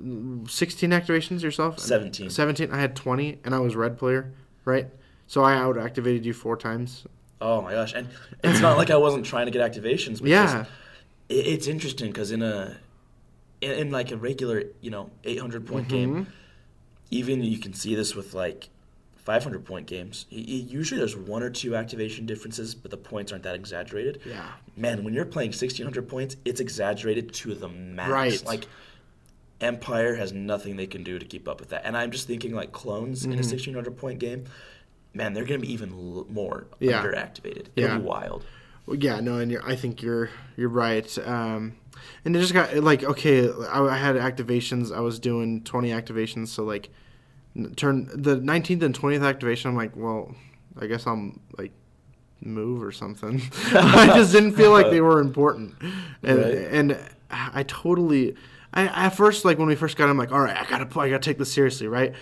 mm, 16 activations yourself. 17. 17. I had 20, and I was red player, right? So I out activated you four times. Oh my gosh! And it's not like I wasn't trying to get activations. Because Yeah. it, it's interesting because in a in, in like a regular you know 800 point Mm-hmm. game, even you can see this with like 500 point games. Y- y- usually there's one or two activation differences, but the points aren't that exaggerated. Yeah. Man, when you're playing 1600 points, it's exaggerated to the max. Right. Like Empire has nothing they can do to keep up with that. And I'm just thinking like clones Mm-hmm. in a 1600 point game. Man, they're going to be even l- more Yeah. underactivated. It'll Yeah. be wild. Well, yeah, no, and you're, I think you're you're right. Um, and it just got like okay, I, I had activations. I was doing 20 activations, so like turn the 19th and 20th activation. I'm like, well, I guess I'll like move or something. I just didn't feel like they were important, and Right. and I totally. I at first like when we first got, it, I'm like, all right, I gotta play, I gotta take this seriously, right?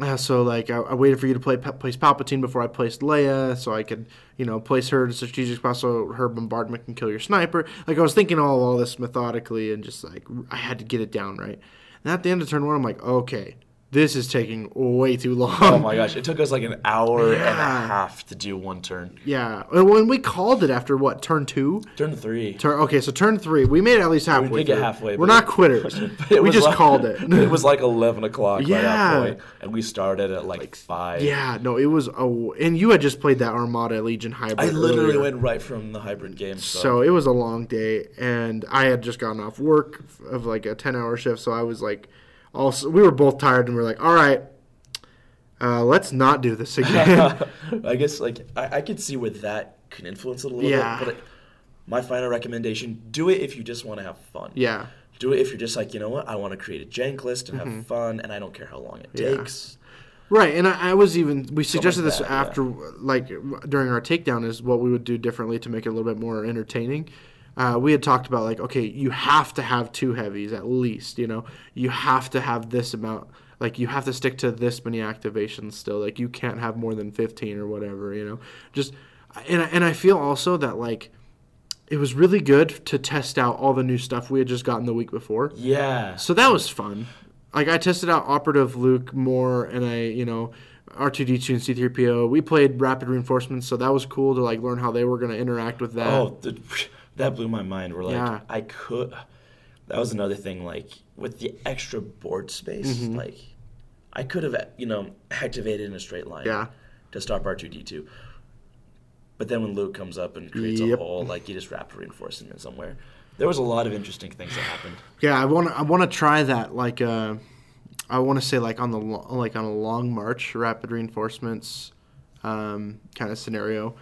Uh, so like I, I waited for you to play place Palpatine before I placed Leia, so I could you know place her to strategic spot so her bombardment can kill your sniper. Like I was thinking all all this methodically and just like I had to get it down right. And at the end of turn one, I'm like, okay, this is taking way too long. Oh my gosh, it took us like an hour and a half to do one turn. Yeah, and when we called it after what turn two. Turn three. Turn, okay, so turn three, we made it at least halfway. We did get halfway. We're not quitters. we just like- called it. it was like 11 o'clock by that point, and we started at like, 5. Yeah, no, it was. Oh, and you had just played that Armada Legion hybrid. I literally earlier. went right from the hybrid game. So, So it was a long day, and I had just gotten off work of like a ten-hour shift. So I was like, also we were both tired, and we are like, all right, uh, let's not do this again. I guess like I, I could see where that can influence it a little Yeah. bit. But it, my final recommendation: do it if you just want to have fun. yeah, Do it if you're just like, you know what, I want to create a jank list and have fun, and I don't care how long it Mm-hmm. Yeah. takes. right. And I, I was even we suggested this that, yeah. after like during our takedown is what we would do differently to make it a little bit more entertaining. Uh, we had talked about like okay, you have to have two heavies at least. You know, you have to have this amount. Like you have to stick to this many activations still. Like you can't have more than fifteen or whatever. You know, just and I- and I feel also that like it was really good to test out all the new stuff we had just gotten the week before. Yeah. So that was fun. Like I tested out Operative Luke more, and I, you know, R2D2 and C3PO. We played Rapid Reinforcements, so that was cool to like learn how they were going to interact with that. Oh, the, that blew my mind. We're like, Yeah. I could. That was another thing. Like with the extra board space, Mm-hmm. like I could have, you know, activated in a straight line. Yeah. To stop R two D two. But then when Luke comes up and creates Yep. a hole, like you just rapid reinforce him in somewhere. There was a lot of interesting things that happened. Yeah, I want to. I want to try that. Like, uh, I want to say like on the lo- like on a long march, rapid reinforcements, um, kind of scenario,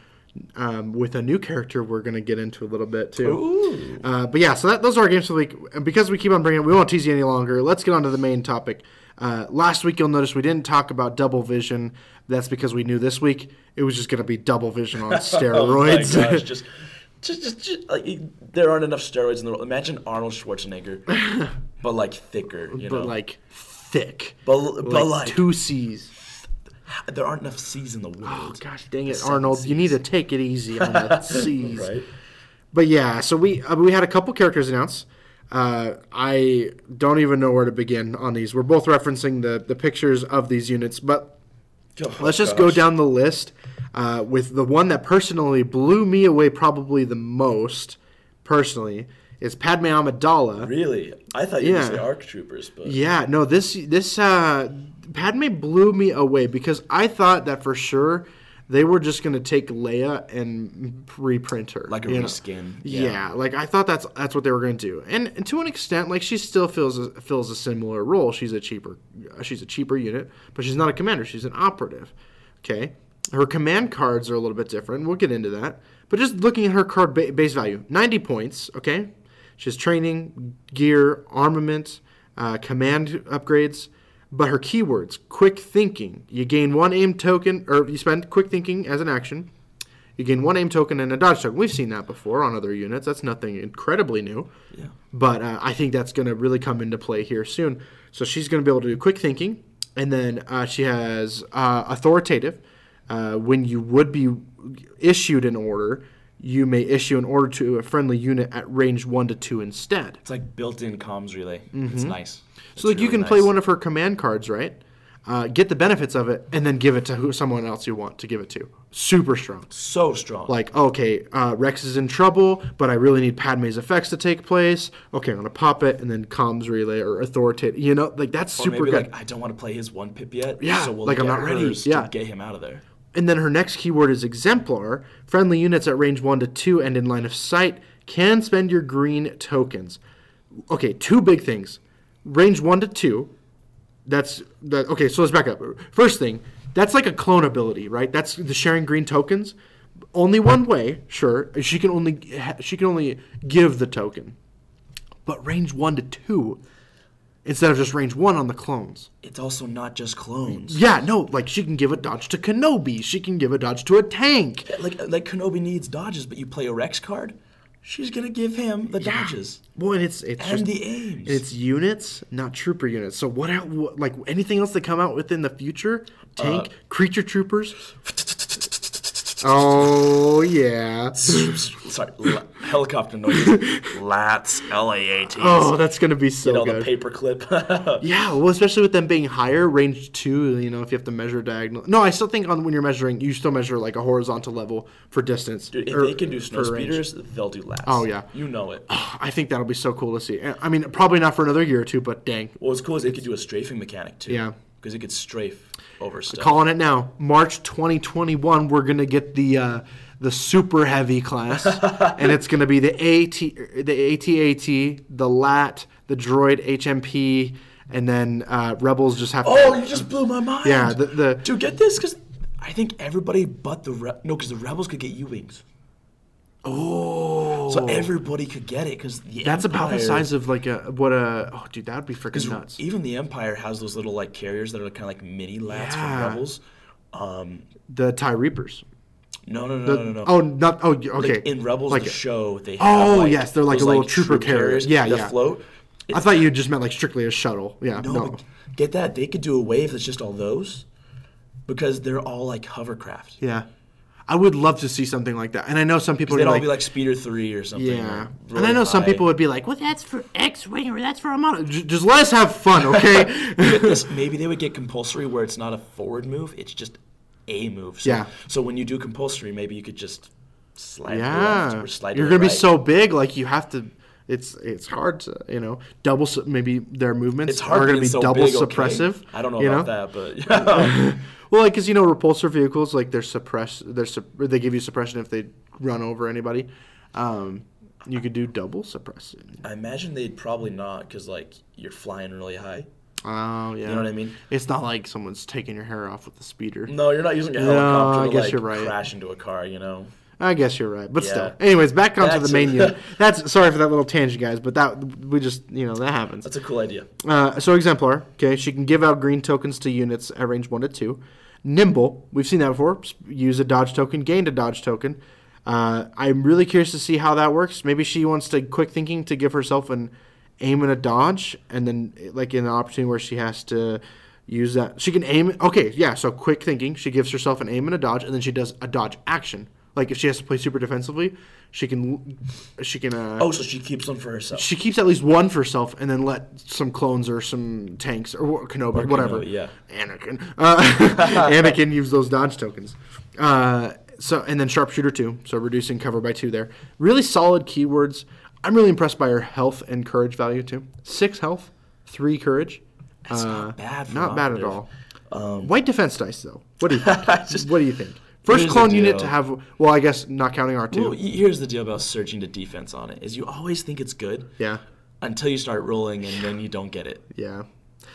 um, with a new character we're gonna get into a little bit too. Uh, but yeah, so that, those are our games for the week. And because we keep on bringing, we won't tease you any longer. Let's get on to the main topic. Uh, last week, you'll notice we didn't talk about double vision. That's because we knew this week it was just going to be double vision on steroids. Oh gosh, just, just, just, just like there aren't enough steroids in the world. Imagine Arnold Schwarzenegger, but like thicker, you but know. like thick. But- but like- two C's. There aren't enough C's in the world. Oh gosh, dang it, Arnold! You need to take it easy on the C's. Right? But yeah, so we uh, we had a couple characters announced. Uh, I don't even know where to begin on these. We're both referencing the the pictures of these units, but Oh, let's just go down the list uh, with the one that personally blew me away probably the most. Personally, is Padme Amidala. Really? I thought you were Yeah. to say ARC Troopers, but Yeah, no, this this uh, Padme blew me away because I thought that for sure they were just gonna take Leia and reprint her, like a reskin. Yeah. like I thought that's that's what they were going to do, and, and to an extent, like she still fills a, fills a similar role. She's a cheaper she's a cheaper unit, but she's not a commander. She's an operative. Okay, her command cards are a little bit different. We'll get into that, but just looking at her card ba- base value, ninety points. Okay, she has training, gear, armament, uh, command upgrades. But her keywords: quick thinking. You gain one aim token, or you spend quick thinking as an action. You gain one aim token and a dodge token. We've seen that before on other units. That's nothing incredibly new. Yeah. But uh, I think that's going to really come into play here soon. So she's going to be able to do quick thinking. And then uh, she has uh, authoritative. Uh, when you would be issued an order, you may issue an order to a friendly unit at range 1 to 2 instead. It's like built-in comms relay. It's nice. So like you can play one of her command cards, right? Uh, get the benefits of it, and then give it to who, someone else you want to give it to. Super strong. so strong. like okay uh, rex is in trouble but i really need padme's effects to take place okay i'm gonna pop it and then comms relay or authoritative you know like that's or super maybe good like I don't want to play his one pip yet. Yeah, so we'll like, I'm not ready. Yeah. to get him out of there. and then her next keyword is exemplar friendly units at range 1 to 2 and in line of sight can spend your green tokens okay two big things range one to two. That's that. Okay, so let's back up. First thing, that's like a clone ability, right? That's the sharing green tokens. Only one way, sure. She can only she can only give the token, but range one to two, instead of just range one on the clones. It's also not just clones. Yeah, no, like she can give a dodge to Kenobi. She can give a dodge to a tank. Like like Kenobi needs dodges, but you play a Rex card, she's gonna give him the dodges Well, and it's it's and just the aims. it's units, not trooper units. So what, what like anything else that come out within the future? Tank, Uh, creature troopers. Oh yeah. Sorry, la- helicopter noise. Lats, L A A T. Oh, that's gonna be so you know good. the paperclip. Yeah, well, especially with them being higher, range two. You know, if you have to measure diagonal. No, I still think on when you're measuring, you still measure like a horizontal level for distance. Dude, if or they can do snow for range. speeders, they'll do lats. Oh, yeah. you know it. I think that'll be so cool to see. I mean, probably not for another year or two, but dang, Well, What's cool is they could do a strafing mechanic too. Yeah. because it could strafe over calling it now. March 2021, we're gonna get the uh, the super heavy class, and it's gonna be the AT, the ATAT, the LAT, the Droid HMP, and then uh, Rebels just have. Oh, to, you just blew my mind. yeah, the, the Dude, get this because I think everybody but the re- no, because the rebels could get U wings. Oh, so everybody could get it because that's about the size of like a what a oh dude that would be freaking nuts. Even the Empire has those little like carriers that are kind of like mini lats Yeah. from rebels. Um, The Tie Reapers. no, no, no, The- no, no, no. Oh, not oh okay. Like in Rebels, Like the show, they Oh, have, yes, they're like those, a little trooper troop carriers. Yeah, that yeah. float. I thought you just meant like strictly a shuttle. Yeah, No, no. get that they could do a wave that's just all those because they're all like hovercraft. Yeah. I would love to see something like that. And I know some people are like, be like Speeder Three or something. yeah. or And I really know some people would be like, well, that's for X Wing or that's for a model. J- just let us have fun, okay? This, maybe they would get compulsory where it's not a forward move; it's just a move. So, Yeah. So when you do compulsory, maybe you could just slide yeah. left or slide. You're going to be right. so big, like you have to. It's it's hard to you know double su- maybe their movements It's hard are going to be so double big, okay? suppressive. I don't know you about that, but yeah. Well, like because you know repulsor vehicles like they're suppress they're sup- they give you suppression if they run over anybody. Um, you could do double suppression. I imagine they'd probably not because like you're flying really high. Oh yeah. You know what I mean? It's not like someone's taking your hair off with a speeder. No, you're not using a No, helicopter I to guess like you're right. crash into a car. You know. I guess you're right, but Yeah. still. Anyways, back onto the main unit. That's sorry for that little tangent, guys, but that we just you know that happens. That's a cool idea. Uh, so exemplar, okay, she can give out green tokens to units at range one to two. Nimble, we've seen that before. Use a dodge token, gain a dodge token. Uh, I'm really curious to see how that works. Maybe she wants to quick thinking to give herself an aim and a dodge, and then like in an opportunity where she has to use that, she can aim. Okay, yeah. So quick thinking, she gives herself an aim and a dodge, and then she does a dodge action. Like if she has to play super defensively, she can she can. Uh, Oh, so she keeps them for herself. she keeps at least one for herself, and then let some clones or some tanks or Kenobi, Or whatever. Kenobi, yeah. Anakin. Uh, Anakin use those dodge tokens. Uh, so and then sharpshooter two, so reducing cover by two there. Really solid keywords. I'm really impressed by her health and courage value too. Six health, three courage. That's Uh, not bad. For Not bad at all. White defense dice though. What do you think? Just- what do you think? First Here's clone unit to have. Well, I guess not counting R two. Well, here's the deal about searching to defense on it: is you always think it's good yeah, until you start rolling, and then you don't get it, yeah.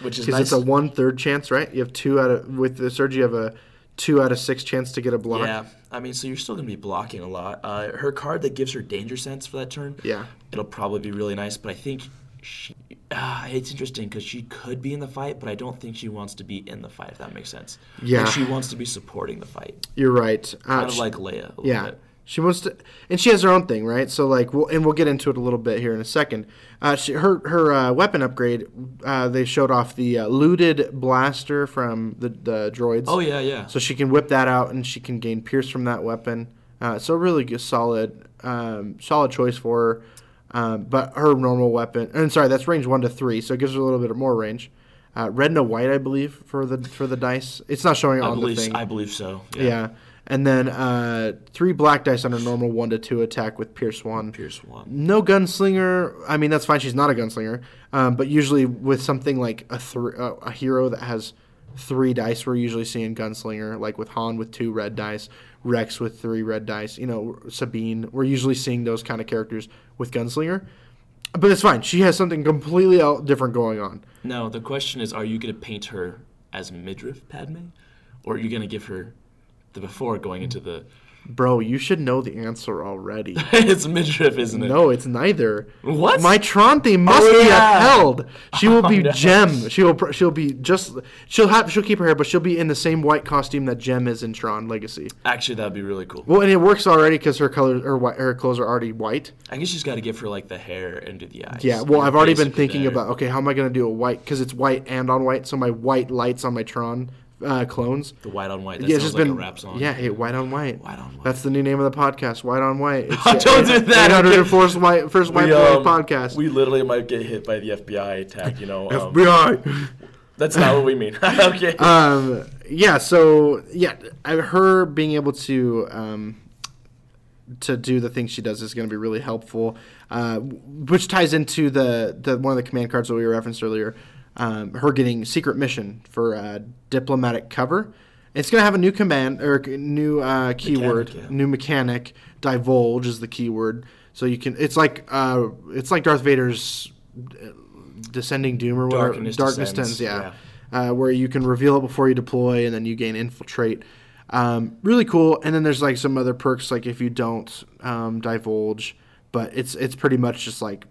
which is Because nice. it's a one third chance, right? You have two out of with the surge. You have a two out of six chance to get a block. Yeah, I mean, so you're still gonna be blocking a lot. Uh, her card that gives her danger sense for that turn. Yeah. it'll probably be really nice. But I think she, uh, it's interesting because she could be in the fight, but I don't think she wants to be in the fight. If that makes sense. Yeah. Like, she wants to be supporting the fight, You're right. Uh, kind of like Leia. A little yeah. bit. She wants to, and she has her own thing, right? So like, we'll, and we'll get into it a little bit here in a second. Uh, she, her her uh, weapon upgrade, uh, they showed off the uh, looted blaster from the the droids. Oh yeah, yeah. So she can whip that out, and she can gain pierce from that weapon. Uh, so really good, solid, um, solid choice for her. Um, but her normal weapon, and sorry, that's range one to three, so it gives her a little bit more range. Uh, red and a white, I believe, for the for the dice. It's not showing I on the thing. I believe so. yeah. and then uh, three black dice on her normal one to two attack with pierce one. Pierce one. No gunslinger. I mean, that's fine. She's not a gunslinger. Um, but usually with something like a thr uh, a hero that has three dice, we're usually seeing gunslinger. Like with Han with two red dice, Rex with three red dice. You know, Sabine. We're usually seeing those kind of characters with gunslinger. But it's fine. She has something completely different going on. Now the question is, are you going to paint her as midriff Padme, or are you going to give her the before going into the? Bro, you should know the answer already. it's midriff, isn't it? no, it's neither. What? My Tron theme must Oh, be yeah. upheld. She will oh, be no. Gem. She will. She'll be just. She'll have. She'll keep her hair, but she'll be in the same white costume that Gem is in Tron Legacy. Actually, that'd be really cool. Well, and it works already because her colors, her, her clothes are already white. I guess she's got to give her like the hair and do the eyes. Yeah. Well, I've already been thinking there. about okay, how am I gonna do a white? Because it's white and on white, so my white lights on my Tron uh, clones. the white on white. That yeah, it's just like been a rap song. Yeah, hey, white on white. White on white. That's the new name of the podcast. White on white. It's Don't do that, Eight hundred okay. first white first white We, um, podcast. We literally might get hit by the FBI attack. You know, um, FBI. that's not what we mean. okay. um, yeah. So yeah, her being able to um, to do the things she does is going to be really helpful, uh, which ties into the the one of the command cards that we referenced earlier. Um, her getting secret mission for uh, diplomatic cover. It's going to have a new command or new uh, keyword, yeah. new mechanic. Divulge is the keyword, so you can. It's like uh, it's like Darth Vader's uh, descending doom or whatever. Darkness Darkness Descends, Descends, yeah uh, where you can reveal it before you deploy, and then you gain infiltrate. Um, really cool. And then there's like some other perks, like if you don't um, divulge, but it's it's pretty much just like,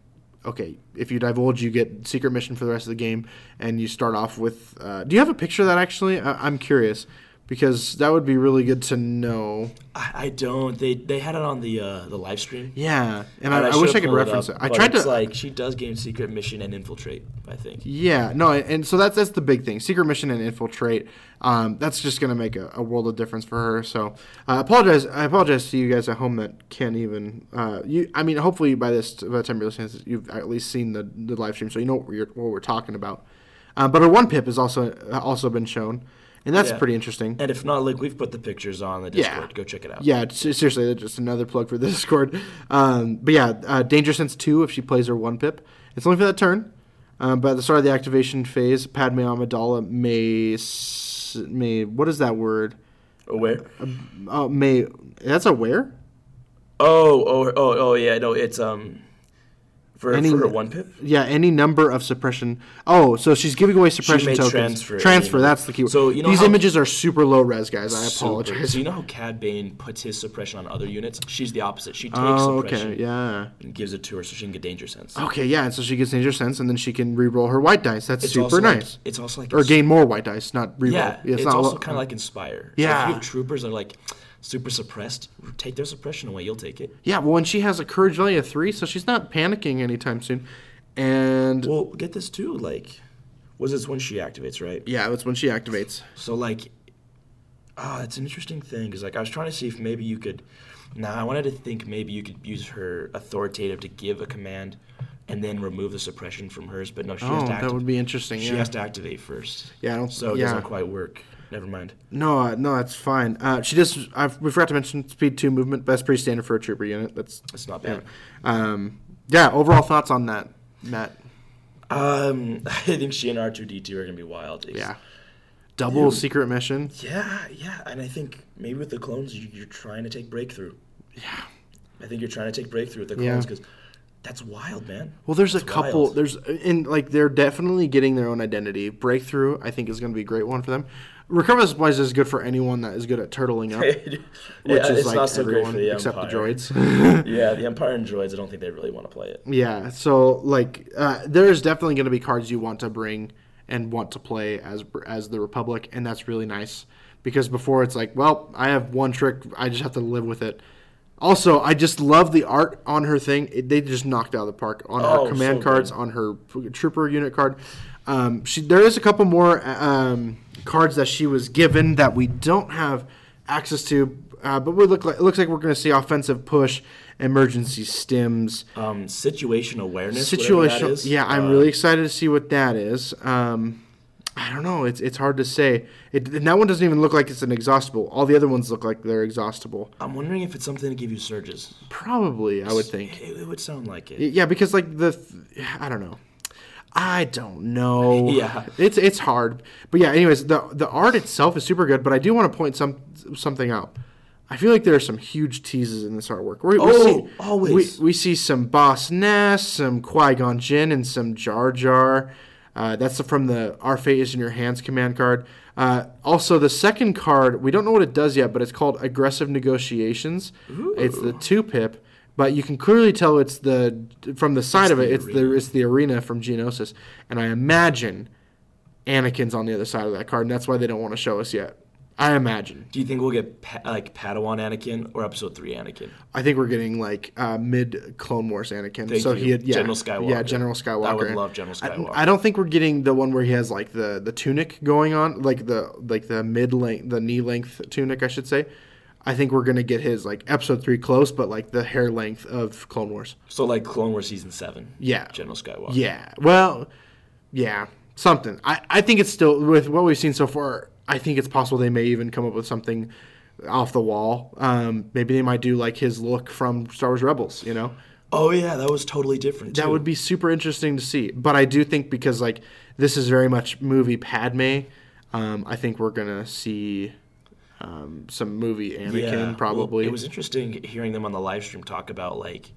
okay, if you divulge, you get secret mission for the rest of the game, and you start off with. Uh, do you have a picture of that actually? I- I'm curious because that would be really good to know. I, I don't. They they had it on the uh, the live stream. Yeah, and And I, I should've wish I could reference it. up, I but tried it's to like she does gain secret mission and infiltrate. I think. Yeah, no, and so that's that's the big thing. Secret mission and infiltrate. Um, that's just gonna make a, a world of difference for her. So uh, I apologize. I apologize to you guys at home that can't even. Uh, you, I mean, hopefully by this by the time you're listening, you've at least seen the, the live stream, so you know what we're, what we're talking about. Uh, but her one pip has also also been shown, and that's Yeah. pretty interesting. And if not, like we've put the pictures on the Discord. Yeah. Go check it out. Yeah, seriously, that's just another plug for the Discord. Um, but yeah, uh, Danger Sense 2, if she plays her one pip, it's only for that turn. Um, but at the start of the activation phase, Padme Amidala may. s- may what is that word? Where? Oh, may. That's a where? Oh, oh, oh, oh, yeah. No, it's um, for, Any- for one pip. Yeah, any number of suppression. Oh, so she's giving away suppression tokens. transfer Transfer, that's the key. So, you know these images are super low res, guys. I Super. apologize. So you know how Cad Bane puts his suppression on other units? She's the opposite. She takes oh, suppression okay, yeah. and gives it to her so she can get danger sense. Okay, yeah, and so she gets danger sense, and then she can re-roll her white dice. That's It's super also like- nice. it's also like or gain more white dice, not re-roll. Yeah, it's, not also kind of like Inspire. So Yeah. if you have troopers that are like super suppressed, take their suppression away. You'll take it. Yeah, well, and she has a courage value of three, so she's not panicking anytime soon. And Well, get this too. Like, was this when she activates, right? yeah, that's when she activates. So like, ah, it's an interesting thing because like I was trying to see if maybe you could. Nah, I wanted to think maybe you could use her authoritative to give a command, and then remove the suppression from hers. But no, she has Oh, to. that activate. would be interesting. She yeah. has to activate first. Yeah, I don't- So it yeah. doesn't quite work. Never mind. No, uh, no, that's fine. Uh, she just I we forgot to mention speed two movement, but that's pretty standard for a trooper unit. That's It's not yeah. bad. Um, yeah. Overall thoughts on that, Matt? Um, I think she and R two D two are gonna be wild. It's- Yeah. Double secret mission. Yeah, yeah, and I think maybe with the clones, you- you're trying to take breakthrough. Yeah. I think you're trying to take breakthrough with the clones because that's wild, man. Well, there's a couple. wild. There's in like they're definitely getting their own identity. Breakthrough, I think, is going to be a great one for them. Recover supplies is good for anyone that is good at turtling up, which Yeah, is like so everyone for the except the droids. yeah, the Empire and droids. I don't think they really want to play it. Yeah, so like uh, there is definitely going to be cards you want to bring and want to play as as the Republic, and that's really nice because before it's like, well, I have one trick, I just have to live with it. Also, I just love the art on her thing. It, they just knocked out of the park on Oh, her command so cards, good. on her trooper unit card. Um, she there is a couple more um, cards that she was given that we don't have access to, uh, but we look like it looks like we're going to see offensive push, emergency stims. Um, situation awareness. Situation. Yeah, I'm uh, really excited to see what that is. Um, I don't know. It's it's hard to say. It, and that one doesn't even look like it's an exhaustible. All the other ones look like they're exhaustible. I'm wondering if it's something to give you surges. Probably, I would think. It, it would sound like it. Yeah, because like the, th- I don't know. I don't know. Yeah. it's it's hard. But yeah, anyways, the the art itself is super good. But I do want to point some something out. I feel like there are some huge teases in this artwork. We, we Oh, see, always. We, we see some Boss Nass, some Qui Gon Jinn, and some Jar Jar. Uh, that's from the Our Fate is in Your Hands command card. Uh, also, the second card, we don't know what it does yet, but it's called Aggressive Negotiations. It's the two pip, but you can clearly tell it's the from the side of it. the It's the it's the arena from Geonosis, and I imagine Anakin's on the other side of that card, and that's why they don't want to show us yet. I imagine. Do you think we'll get pa- like Padawan Anakin or Episode Three Anakin? I think we're getting like uh, mid Clone Wars Anakin. Thank so you. he had yeah, General Skywalker. Yeah, General Skywalker. I would love General I- Skywalker. I, don't think we're getting the one where he has like the the tunic going on, like the like the mid length, the knee length tunic, I should say. I think we're gonna get his like Episode three close, but like the hair length of Clone Wars. So like Clone Wars season seven. Yeah. General Skywalker. Yeah. Well, yeah, something. I, I think it's still with what we've seen so far. I think it's possible they may even come up with something off the wall. Um, maybe they might do like his look from Star Wars Rebels. You know, Oh yeah, that was totally different. that would be super interesting to see. But I do think because like this is very much movie Padme, um, I think we're gonna see um, some movie Anakin well, probably. it was interesting hearing them on the live stream talk about like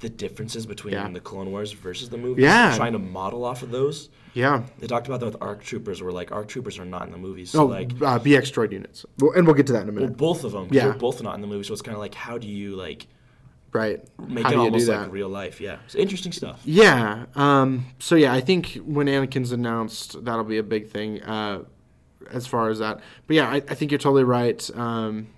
the differences between Yeah. the Clone Wars versus the movies. Yeah. Trying to model off of those. yeah. They talked about that with ARC Troopers, where like ARC Troopers are not in the movies. So Oh, like, uh, BX droid units, well, and we'll get to that in a well, minute. both of them. Yeah. They're both not in the movie, so it's kind of like, how do you like right? make How it almost like real life? Yeah, it's interesting stuff. Yeah. Um, so yeah, I think when Anakin's announced, that'll be a big thing uh, as far as that. But yeah, I, I think you're totally right. Um,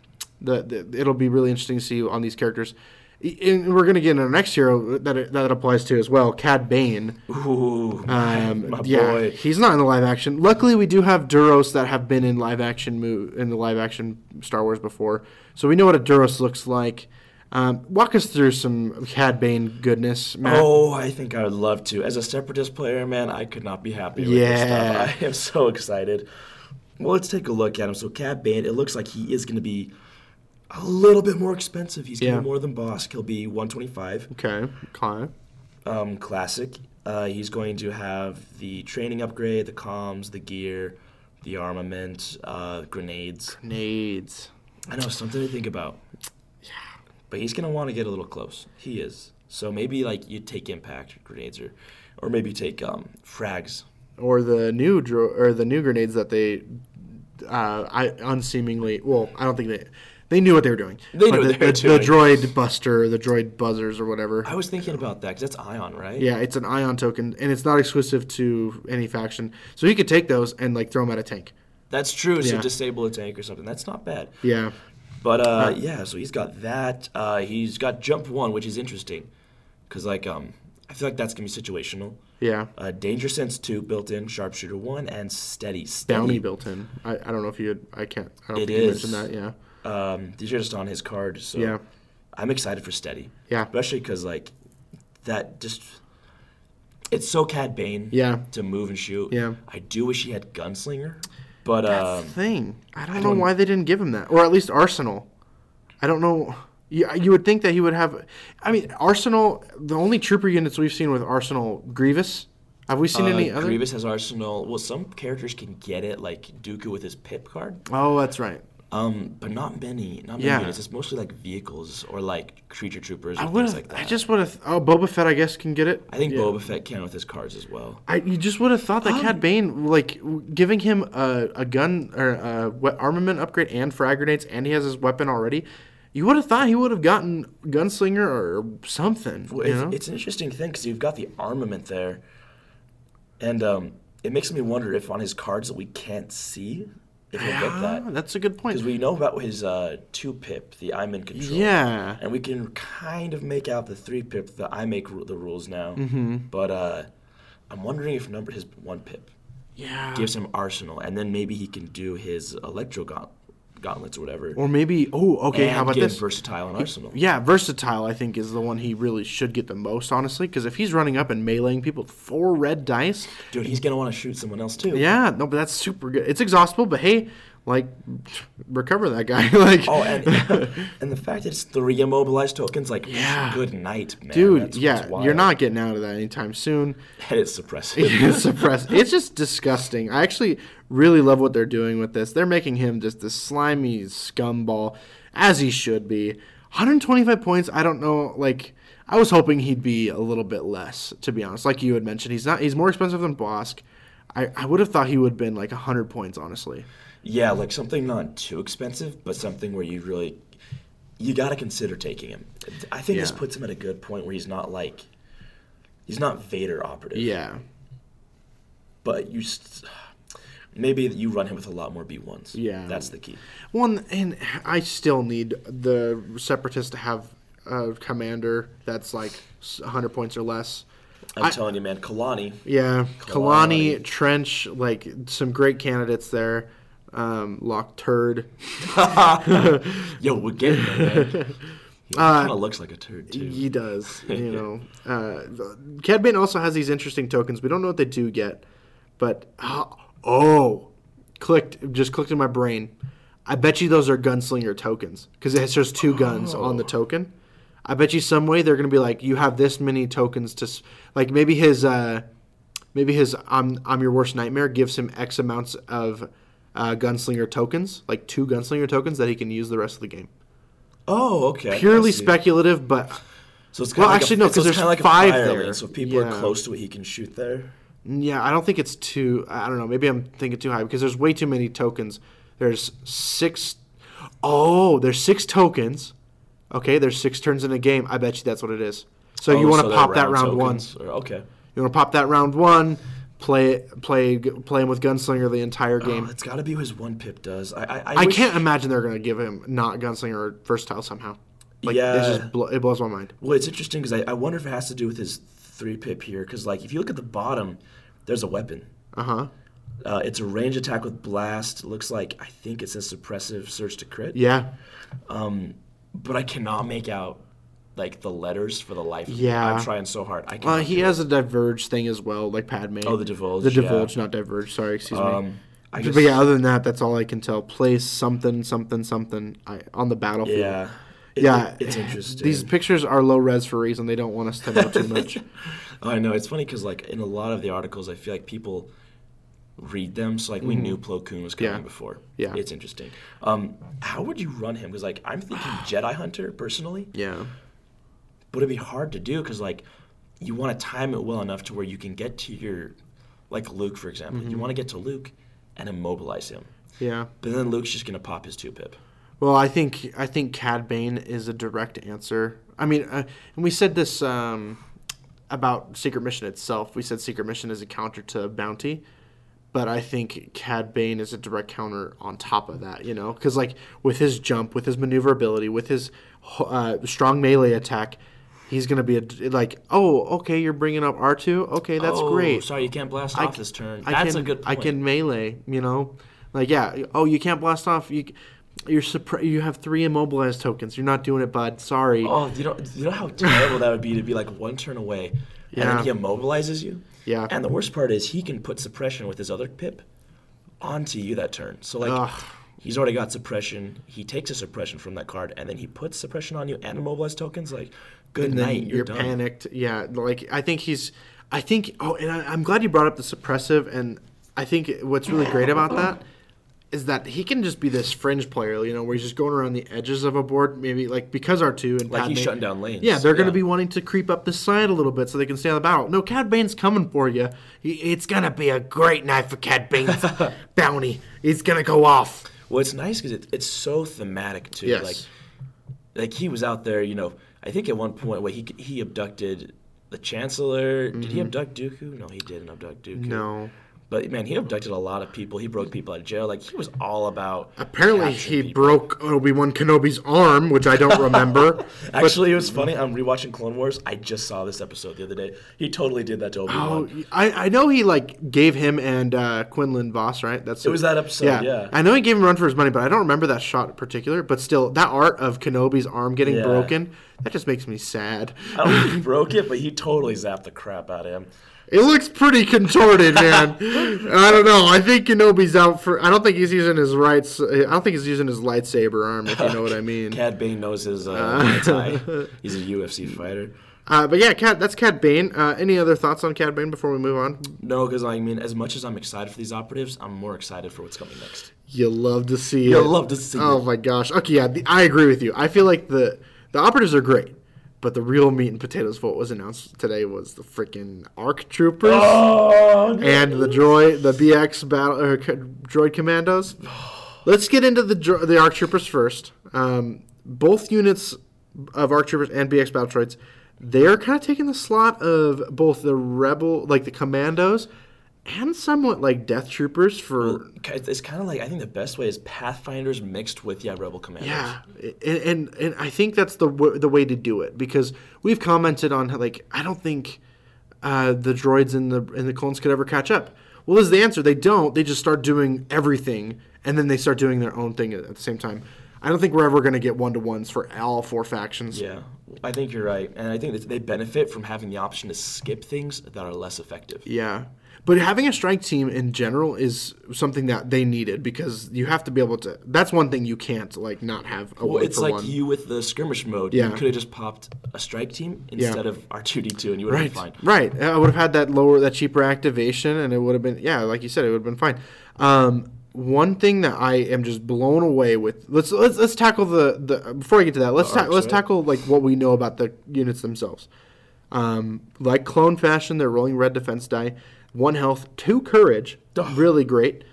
the, the it'll be really interesting to see on these characters. And we're gonna get in our next hero that it, that it applies to as well, Cad Bane. Ooh, Um, my yeah, boy. he's not in the live action. Luckily, we do have Duros that have been in live action mo- in the live action Star Wars before, so we know what a Duros looks like. Um, walk us through some Cad Bane goodness, Matt. Oh, I think I would love to. As a separatist player, man, I could not be happier with Yeah. this stuff. I am so excited. Well, let's take a look at him. So, Cad Bane, it looks like he is going to be a little bit more expensive. He's going to Yeah. be more than Bosk. He'll be 125. Okay, okay. Um, classic. Uh, he's going to have the training upgrade, the comms, the gear, the armament, uh, grenades. Nades. I know something to think about. Yeah. But he's gonna want to get a little close. He is. So maybe like you take impact grenades or, or maybe take um, frags. Or the new dro- or the new grenades that they, uh, I unseemingly. Well, I don't think they. They knew what they were doing. They knew the, they were the, doing. the droid buster, the droid buzzers, or whatever. I was thinking about that because that's ion, right? Yeah, it's an ion token, and it's not exclusive to any faction. So you could take those and like throw them at a tank. That's true. So disable a tank or something. That's not bad. Yeah, But uh, yeah, so he's got that. Uh, he's got jump one, which is interesting, because like um, I feel like that's gonna be situational. Yeah. Uh, Danger Sense two built in, Sharpshooter one, and Steady. Steady. Bounty built in. I, I don't know if you. Had, I can't. I don't It think you is. mentioned that. Yeah. Um, these are just on his card, so Yeah. I'm excited for Steady. Yeah. especially because like that just it's so Cad Bane. Yeah. to move and shoot. Yeah. I do wish he had Gunslinger, but That's um, thing. I don't I know don't- why they didn't give him that, or at least Arsenal. I don't know. You, you would think that he would have. I mean, Arsenal. The only trooper units we've seen with Arsenal, Grievous. Have we seen uh, any other? Grievous has Arsenal. Well, some characters can get it, like Dooku with his pip card. Oh, that's right. Um, but not many. Not many Yeah. units. It's mostly like vehicles or like creature troopers or I things would like that. I just would have. Oh, Boba Fett, I guess, can get it. I think Yeah. Boba Fett can with his cards as well. I, you just would have thought that Um, Cad Bane, like w- giving him a, a gun or a armament upgrade and frag grenades, and he has his weapon already. You would have thought he would have gotten gunslinger or something. Well, you it's, know? it's an interesting thing because you've got the armament there, and um, it makes me wonder if on his cards that we can't see, if he'll get Ah, that. that's a good point. Because we know about his uh, two pip, the I'm in control. Yeah. And we can kind of make out the three pip, the I make ru- the rules now. Mm-hmm. But uh, I'm wondering if number his one pip Yeah. gives him arsenal, and then maybe he can do his electro gaunt- gauntlets or whatever. Or maybe. Oh, okay. how about this? versatile and arsenal. Yeah, versatile. I think is the one he really should get the most, honestly. Because if he's running up and meleeing people with four red dice, Dude, he's gonna want to shoot someone else too. yeah, no, but that's super good. It's exhaustible, but hey, like, recover that guy. like, Oh, and and the fact that it's three immobilized tokens, like, Yeah. good night, man. dude, That's yeah, you're not getting out of that anytime soon. And it's suppressive. it's suppressed. It's just disgusting. I actually really love what they're doing with this. They're making him just this slimy scumball. as he should be. 125 points. I don't know. Like I was hoping he'd be a little bit less. To be honest, like you had mentioned, he's not. He's more expensive than Bosk. I, I would have thought he would have been like 100 points, honestly. Yeah, like something not too expensive, but something where you really you got to consider taking him. I think this puts him at a good point where he's not like he's not Vader operative. Yeah. but you s maybe you run him with a lot more B ones. Yeah. that's the key. One, and I still need the Separatists to have a commander that's like 100 points or less. I'm I- telling you, man, Kalani. Yeah, Kalani, Kalani. Trench, like some great candidates there. Um, Lock Turd. Yo, we're getting there, man. He kind of looks like a turd too. He does, you know. Uh, Cad Bane also has these interesting tokens. We don't know what they do yet, but uh, oh, clicked just clicked in my brain. I bet you those are gunslinger tokens because it shows two guns on the token. I bet you some way they're gonna be like, you have this many tokens to, s- like maybe his, uh, maybe his I'm I'm your worst nightmare gives him X amounts of uh, gunslinger tokens, like two gunslinger tokens that he can use the rest of the game. Oh, okay. Purely speculative, but So it's Well, like actually, a, no, so 'cause it's there's like five there. So if people Yeah. are close to it, he can shoot there. Yeah, I don't think it's too. I don't know. Maybe I'm thinking too high because there's way too many tokens. There's six oh there's six tokens. Okay, there's six turns in a game. I bet you that's what it is. So you Oh, want to they're pop that round tokens, one. Or, okay. You want to pop that round one. Play play play him with Gunslinger the entire Oh, game. it's got to be his one pip does. I I, I, I wish- can't imagine they're gonna give him not Gunslinger or versatile somehow. Like Yeah. just it blows my mind. Well, it's interesting because I, I wonder if it has to do with his three pip here. Because like if you look at the bottom, there's a weapon. Uh huh. Uh, it's a range attack with blast. Looks like I think it says suppressive surge to crit. Yeah. Um, but I cannot make out like the letters for the life. Yeah. I'm trying so hard. I Uh, cannot he has it. a diverge thing as well, like Padme. Oh, the divulge, The yeah. divulge, not diverge. Sorry, excuse me. Um, I but guess- yeah, other than that, that's all I can tell. Place something, something, something I, on the battlefield. Yeah. It- yeah, it's interesting. These pictures are low res for a reason. They don't want us to know too much. Oh, I know it's funny because like in a lot of the articles, I feel like people read them. So like we knew Plo Koon was coming Mm-hmm. Yeah. before. Yeah. it's interesting. Um, how would you run him? Because like I'm thinking Jedi Hunter personally, yeah, but it'd be hard to do because like you want to time it well enough to where you can get to your like Luke for example. Mm-hmm. You want to get to Luke and immobilize him, yeah. but then Luke's just gonna pop his two pip. Well, I think I think Cad Bane is a direct answer. I mean, uh, and we said this um, about Secret Mission itself. We said Secret Mission is a counter to Bounty, but I think Cad Bane is a direct counter on top of that. You know, because like with his jump, with his maneuverability, with his uh, strong melee attack, he's gonna be a like. Oh, okay, you're bringing up R two. Okay, that's oh, great. Sorry, you can't blast I off c- this turn. I That's can, a good point. I can melee, you know, like yeah. Oh, you can't blast off. You, you're suppre- You have three immobilized tokens. You're not doing it, bud. Sorry. Oh, you know, you know how terrible that would be to be like one turn away, and Yeah. then he immobilizes you. Yeah. And the worst part is he can put suppression with his other pip onto you that turn. So like, Ugh. He's already got suppression. He takes a suppression from that card, and then he puts suppression on you and immobilized tokens. Like, good and night. You're, you're panicked. Yeah, like I think he's. I think. Oh, and I, I'm glad you brought up the suppressive. And I think what's really great about that is that he can just be this fringe player. You know, where he's just going around the edges of a board. Maybe like because R two and Like, he's Padme- shutting down lanes. Yeah, they're going to be wanting to creep up the side a little bit so they can stay on the battle. No, Cad Bane's coming for you. It's going to be a great night for Cad Bane's bounty. He's going to go off. Well, it's nice because it, it's so thematic too. Yes. Like, like he was out there. You know, I think at one point, wait, he he abducted the Chancellor. Did he abduct Dooku? No, he didn't abduct Dooku. Mm-hmm. No. But man, he abducted a lot of people. He broke people out of jail. Like he was all about. Apparently, he people. broke Obi Wan Kenobi's arm, which I don't remember. Actually, it was funny. I'm rewatching Clone Wars. I just saw this episode the other day. He totally did that to Obi Wan. Oh, I, I know he like gave him and uh, Quinlan Vos, right? That's It was that episode, yeah. I know he gave him run for his money, but I don't remember that shot in particular. But still, that art of Kenobi's arm getting Yeah. broken, that just makes me sad. I don't think he broke it, but he totally zapped the crap out of him. It looks pretty contorted, man. I don't know. I think Kenobi's out for. I don't think he's using his right. s- I don't think he's using his lightsaber arm. If you know what I mean. Cad Bane knows his uh, Muay He's a UFC fighter. Uh, but yeah, Cad, that's Cad Bane. Uh, any other thoughts on Cad Bane before we move on? No, because I mean, as much as I'm excited for these operatives, I'm more excited for what's coming next. You love to see You'll it. love to see Oh it. my gosh. Okay, yeah, the, I agree with you. I feel like the the operatives are great, but the real meat and potatoes for what was announced today was the freaking ARC troopers Oh, and the droid, the BX battle or droid commandos. Let's get into the dro- the ARC troopers first. Um, both units of ARC troopers and BX battle droids, they're kind of taking the slot of both the rebel, like the commandos, and somewhat like death troopers for It's kind of like I think the best way is Pathfinders mixed with yeah Rebel Commandos. Yeah, and, and and I think that's the w- the way to do it because we've commented on how, like I don't think uh, the droids and the and the clones could ever catch up. Well, is the answer they don't. They just start doing everything, and then they start doing their own thing at, at the same time. I don't think we're ever going to get one to ones for all four factions. Yeah, I think you're right, and I think that they benefit from having the option to skip things that are less effective. Yeah. But having a strike team in general is something that they needed because you have to be able to. That's one thing you can't like not have a Well, it's like one. you with the skirmish mode. Yeah. You could have just popped a strike team instead of R2D2, and you would have Right, been fine. right. I would have had that lower, that cheaper activation, and it would have been, yeah, like you said, it would have been fine. Um, one thing that I am just blown away with. Let's let's let's tackle the the before I get to that. Let's ta- arcs, let's right? tackle like what we know about the units themselves. Um, like clone fashion, they're rolling red defense die, one health, two courage, really great.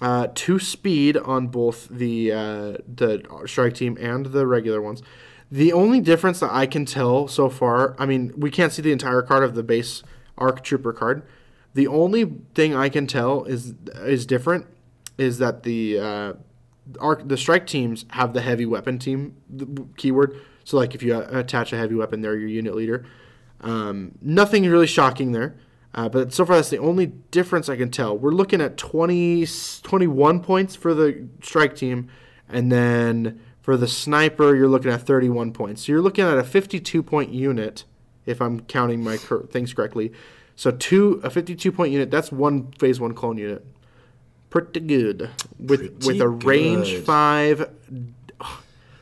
Uh, two speed on both the uh, the strike team and the regular ones. The only difference that I can tell so far, I mean, we can't see the entire card of the base Arc Trooper card. The only thing I can tell is is different is that the uh, arc the strike teams have the heavy weapon team keyword. So like if you uh, attach a heavy weapon, they're your unit leader. Um, nothing really shocking there. Uh, but so far, that's the only difference I can tell. We're looking at 20, 21 points for the strike team, and then for the sniper, you're looking at 31 points. So you're looking at a 52 point unit, if I'm counting my cur- things correctly. So two a 52 point unit. That's one phase one clone unit. Pretty good with with a range good. five,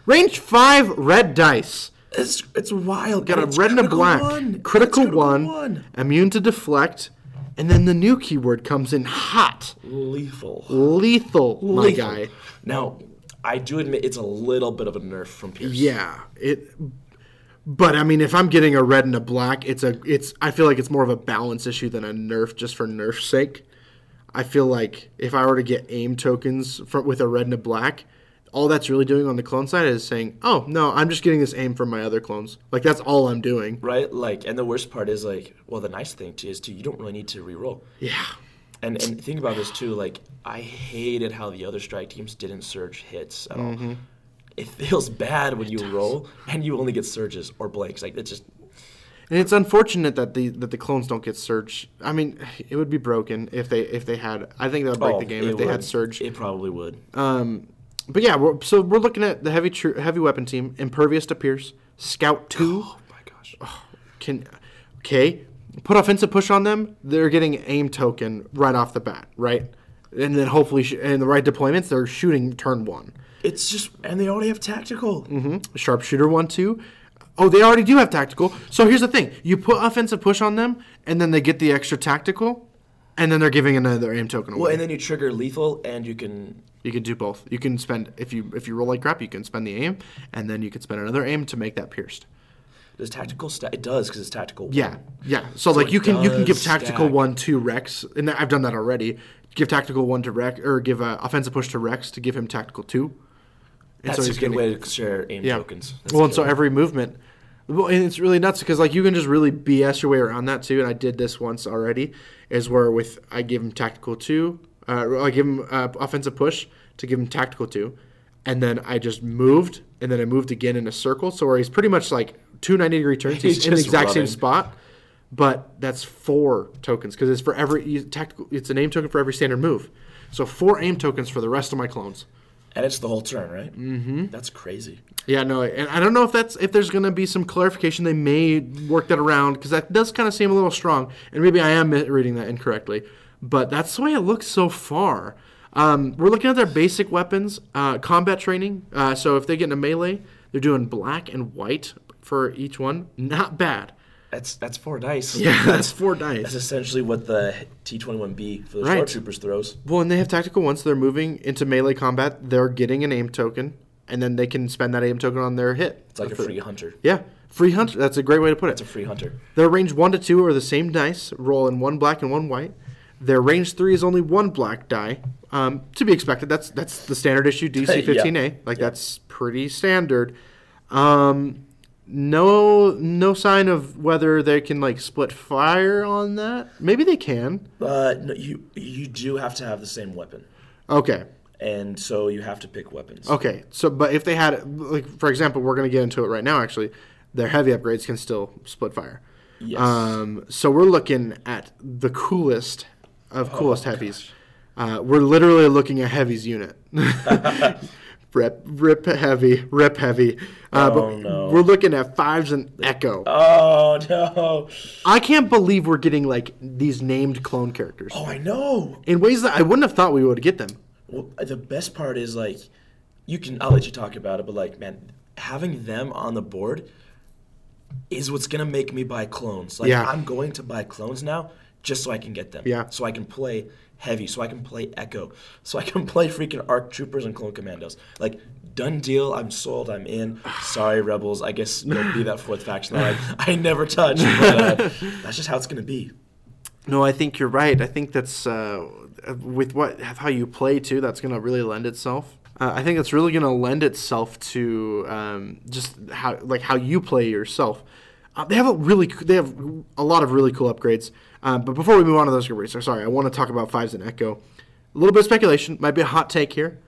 range five red dice. It's it's wild. Got a red and a black. one. Critical, It's one, immune to deflect, and then the new keyword comes in hot, Lethal. lethal, my Lethal. guy. Now, I do admit it's a little bit of a nerf from Pierce. Yeah, it. But I mean, if I'm getting a red and a black, it's a it's. I feel like it's more of a balance issue than a nerf just for nerf's sake. I feel like if I were to get aim tokens for, with a red and a black, all that's really doing on the clone side is saying, "Oh no, I'm just getting this aim from my other clones." Like that's all I'm doing. Right? Like, and the worst part is like, well, the nice thing too is too, you don't really need to re-roll. Yeah. And and think about this too. Like, I hated how the other strike teams didn't surge hits at Mm-hmm. all. It feels bad when you roll and you only get surges or blanks. Like it's just And it's unfortunate that the that the clones don't get surge. I mean, it would be broken if they if they had. I think that would break oh, the game if they had surge. It probably would. Um, but yeah, we're, so we're looking at the heavy tr- heavy weapon team: impervious to pierce, scout two. oh my gosh. Can okay, put offensive push on them. They're getting aim token right off the bat, right? And then hopefully, sh- in the right deployments, they're shooting turn one. It's just and they already have tactical. Mm-hmm. Sharpshooter one two. Oh, they already do have tactical. So here's the thing: you put offensive push on them, and then they get the extra tactical, and then they're giving another aim token away. Well, and then you trigger lethal, and you can. You can do both. You can spend if you if you roll like crap, you can spend the aim, and then you can spend another aim to make that pierced. Does tactical stack? It does because it's tactical. Yeah, yeah. So, So like you can you can give tactical stack. one to Rex, and I've done that already. Give tactical one to Rex, or give uh, offensive push to Rex to give him tactical two. And That's so a good getting- way to share aim yeah. tokens. That's well, and so every movement, well, and it's really nuts because like you can just really BS your way around that too. And I did this once already, is where with I give him tactical two, uh, I give him uh, offensive push to give him tactical two, and then I just moved, and then I moved again in a circle, so where he's pretty much like two ninety degree turns. He's, He's in the exact same spot. But that's four tokens because it's for every tactical. It's an aim token for every standard move, so four aim tokens for the rest of my clones. And it's the whole turn, right? Mm-hmm. That's crazy. Yeah, no, and I don't know if that's if there's going to be some clarification. They may work that around because that does kind of seem a little strong, and maybe I am reading that incorrectly. But that's the way it looks so far. Um, we're looking at their basic weapons, uh, combat training. Uh, so if they get into melee, they're doing black and white for each one. Not bad. That's that's four dice. Yeah, that's four dice. That's essentially what the T21B for the Right. Star Troopers throws. Well, and they have tactical ones. They're moving into melee combat. They're getting an aim token, and then they can spend that aim token on their hit. It's like a For- free hunter. Yeah, free hunter. That's a great way to put it. It's a free hunter. Their range one to two are the same dice. Roll in one black and one white. Their range three is only one black die. Um, to be expected. That's that's the standard issue DC 15A. Like that's pretty standard. Um, no no sign of whether they can like split fire on that. Maybe they can. Uh, no, you you do have to have the same weapon, Okay. and so you have to pick weapons. Okay, so but if they had, like for example, we're gonna get into it right now. Actually, their heavy upgrades can still split fire. Yes. Um, so we're looking at the coolest of Oh, coolest heavies. Uh, we're literally looking at heavy's unit. rip, rip heavy, rip heavy. Uh, Oh, but no. We're looking at fives and echo. Oh no! I can't believe we're getting like these named clone characters Oh, I know. in ways that I wouldn't have thought we would get them. Well, the best part is like, you can. I'll let you talk about it, but like, man, having them on the board is what's gonna make me buy clones. Like, Yeah. I'm going to buy clones now just so I can get them. Yeah. So I can play heavy. So I can play Echo. So I can play freaking Arc Troopers and Clone Commandos. Like, done deal. I'm sold. I'm in. Sorry, Rebels. I guess you'll be that fourth faction that I, I never touch. But uh, that's just how it's gonna be. No, I think you're right. I think that's uh, with what how you play too. That's going to really lend itself. Uh, I think it's really going to lend itself to um, just how like how you play yourself. Uh, they have a really they have a lot of really cool upgrades. Um, but before we move on to those upgrades, sorry, I want to talk about fives and echo. A little bit of speculation, might be a hot take here.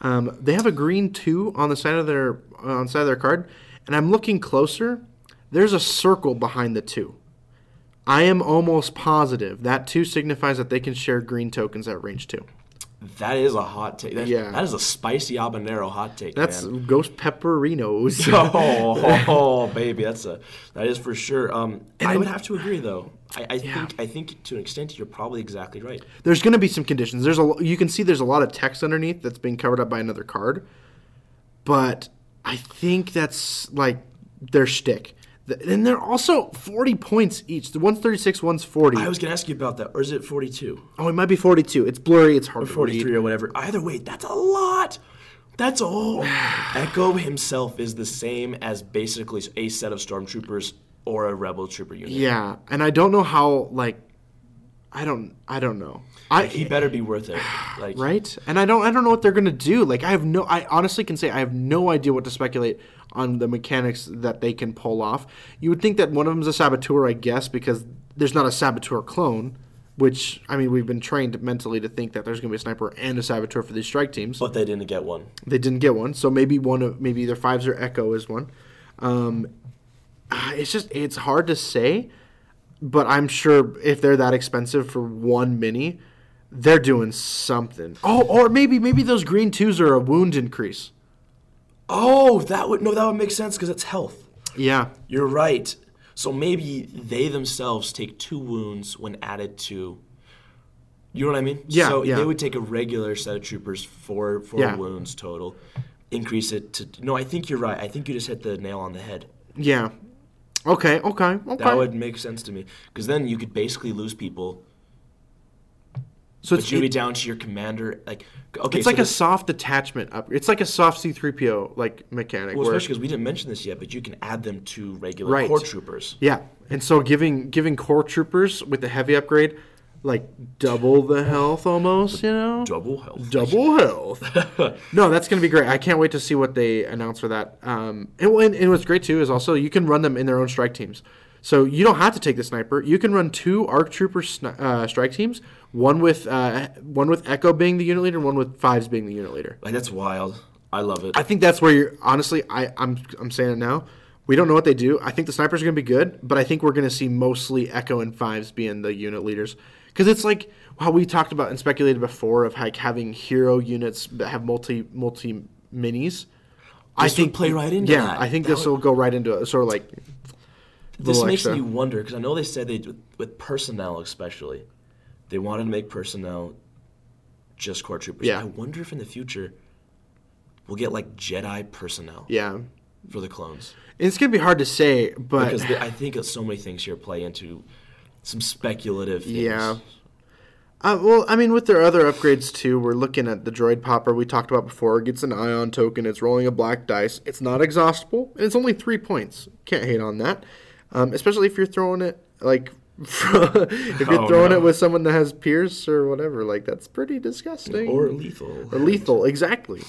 Um, they have a green two on the side of their on the side of their card, and I'm looking closer. There's a circle behind the two. I am almost positive that two signifies that they can share green tokens at range two. That is a hot take. That, Yeah. that is a spicy habanero hot take. That's man. ghost pepperinos. oh, oh, baby, that's a that is for sure. Um, I would have to agree though. I, I think I think to an extent you're probably exactly right. there's going to be some conditions. There's a you can see there's a lot of text underneath that's being covered up by another card, but I think that's like their shtick. And they're also 40 points each. The one's 36, one's 40. I was gonna ask you about that, or is it 42 oh, it might be 42. It's blurry. It's hard or to 43 read. or whatever? Either way, that's a lot. That's all. Echo himself is the same as basically a set of stormtroopers or a rebel trooper unit. Yeah, and I don't know how like I don't I don't know. I He better be worth it. Like right? And I don't I don't know what they're gonna do. Like I have no I honestly can say I have no idea what to speculate on the mechanics that they can pull off. You would think that one of them's a saboteur, I guess, because there's not a saboteur clone. Which I mean, we've been trained mentally to think that there's gonna be a sniper and a saboteur for these strike teams. But they didn't get one. They didn't get one, so maybe one of maybe either fives or Echo is one. Um, ah, it's just it's hard to say, but I'm sure if they're that expensive for one mini, they're doing something. Oh, or maybe maybe those green twos are a wound increase. Oh, that would no, that would make sense because it's health. Yeah, You're right. So maybe they themselves take two wounds when added to. You know what I mean? Yeah, So yeah. they would take a regular set of troopers, four four Yeah. wounds total, increase it to. No, I think you're right. I think you just hit the nail on the head. yeah. Okay, okay, okay. That would make sense to me because then you could basically lose people. So But it's you'd be it- down to your commander. Like okay, it's so like a soft attachment up. It's like a soft C3PO like mechanic. Well, especially because we didn't mention this yet, but you can add them to regular Right. core troopers. Yeah, and so giving giving core troopers with the heavy upgrade, like double the health almost. You know, Double health. double health. no, that's gonna be great. I can't wait to see what they announce for that. Um, and, and, and what's great too is also you can run them in their own strike teams. So you don't have to take the sniper. You can run two arc trooper sni- uh, strike teams. One with uh, one with Echo being the unit leader, and one with Fives being the unit leader. Like that's wild. I love it. I think that's where you're honestly. I, I'm I'm saying it now. We don't know what they do. I think the snipers are going to be good, but I think we're going to see mostly Echo and Fives being the unit leaders because it's like how we talked about and speculated before of like having hero units that have multi multi minis. I This would think play right into yeah, that. I think That this would- will go right into it. Sort of like this makes extra. me wonder because I know they said they with personnel especially, they wanted to make personnel just core troopers. Yeah. I wonder if in the future we'll get like Jedi personnel. yeah. for the clones? It's gonna be hard to say, but Because the, I think so many things here play into some speculative things. Yeah. Uh, well, I mean, with their other upgrades too, we're looking at the droid popper we talked about before. It gets an ion token. It's rolling a black dice. It's not exhaustible, and it's only three points. Can't hate on that, um, especially if you're throwing it like if you're Oh, throwing no. it with someone that has Pierce or whatever. Like that's pretty disgusting. Or lethal. Or lethal, exactly.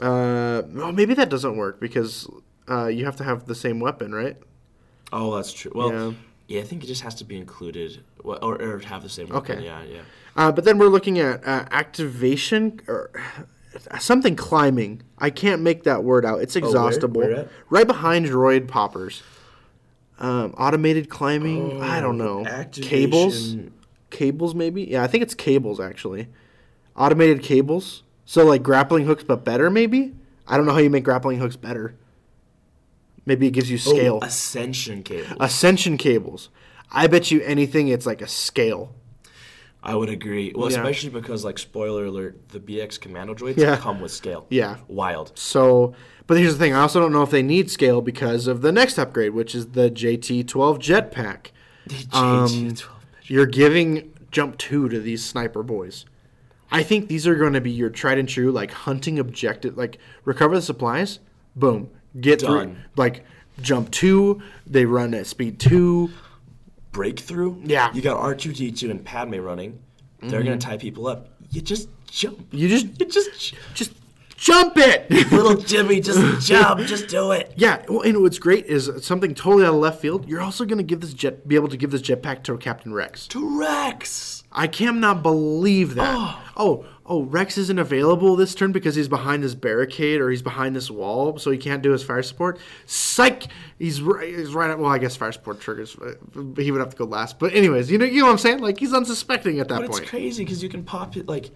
Uh, well, maybe that doesn't work because uh, you have to have the same weapon, right? Oh, that's true. Well, Yeah. yeah, I think it just has to be included or, or, have the same. weapon. Okay. Yeah, yeah. Uh, but then we're looking at uh, activation or something climbing. I can't make that word out. It's exhaustible. where at? Right behind droid poppers. Um, automated climbing. I don't know. Cables. Oh, Activation. Cables maybe. Yeah, I think it's cables actually. Automated cables. So like grappling hooks, but better maybe. I don't know how you make grappling hooks better. Maybe it gives you scale. Oh, ascension cables. Ascension cables. I bet you anything it's like a scale. I would agree. Well, Yeah. especially because, like, spoiler alert, the BX commando droids Yeah. come with scale. Yeah. Wild. So, but here's the thing. I also don't know if they need scale because of the next upgrade, which is the JT12 jetpack. The Um, You're giving jump two to these sniper boys. I think these are going to be your tried and true, like hunting objective, like recover the supplies, boom, get through, like jump two. They run at speed two. Breakthrough. Yeah. Mm-hmm. You got R2D2 and Padme running. They're gonna tie people up. You just jump. You just, You just just jump it. little Jimmy, just jump. Just do it. Yeah, well, and what's great is something totally out of left field. You're also going to give this jet, be able to give this jetpack to Captain Rex. To Rex. I cannot believe that. Oh. oh, oh, Rex isn't available this turn because he's behind this barricade or he's behind this wall, so he can't do his fire support. Psych! He's right. He's right. Well, I guess fire support triggers. uh, He would have to go last. But anyways, you know, you know what I'm saying? Like he's unsuspecting at that But point. it's crazy because you can pop it like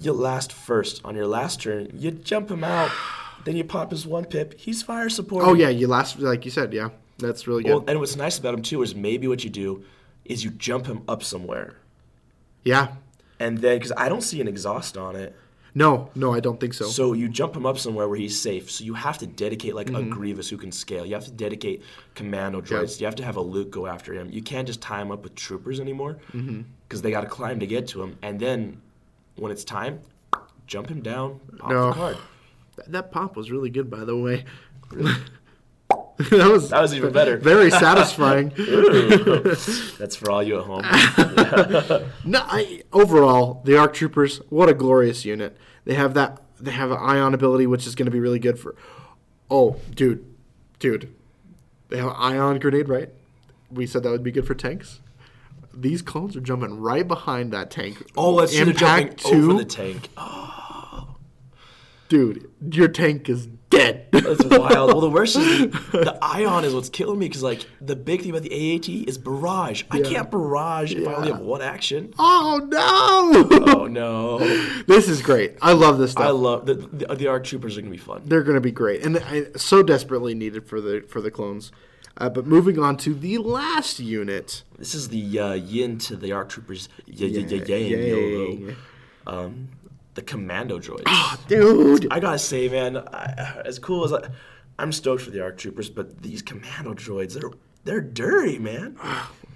you last first on your last turn. You jump him out, then you pop his one pip. He's fire support. Oh yeah, you last like you said. Yeah, that's really good. Well, and what's nice about him too is maybe what you do is you jump him up somewhere, yeah. and then because I don't see an exhaust on it, No, no, I don't think so. so you jump him up somewhere where he's safe. So you have to dedicate like Mm-hmm. a Grievous who can scale. You have to dedicate commando droids. You have to have a Luke go after him. You can't just tie him up with troopers anymore because Mm-hmm. they got to climb to get to him. And then when it's time, jump him down, pop No. the card. That, that pop was really good, by the way. that was That was even better. very satisfying. That's for all you at home. no, I, overall, the Arc Troopers, what a glorious unit. They have that. They have an ion ability, which is going to be really good for. Oh, dude, dude, they have an ion grenade, right? We said that would be good for tanks. These clones are jumping right behind that tank. Oh, that's jumping Impact over the tank. dude. Your tank is dead. That's wild. Well, the worst is the, the ion is what's killing me because like the big thing about the AAT is barrage. I can't barrage if I only have one action. oh no! Oh no! this is great. I love this stuff. I love the the, the arc troopers are gonna be fun. They're going to be great, and I, so desperately needed for the for the clones. Uh, but moving on to the last unit. This is the uh, yin to the arc troopers. Y- y- y- yang, Yang. YOLO. Um, the commando droids. Dude, I gotta say, man, I, as cool as I, I'm stoked for the arc troopers, but these commando droids, they're they're dirty, man.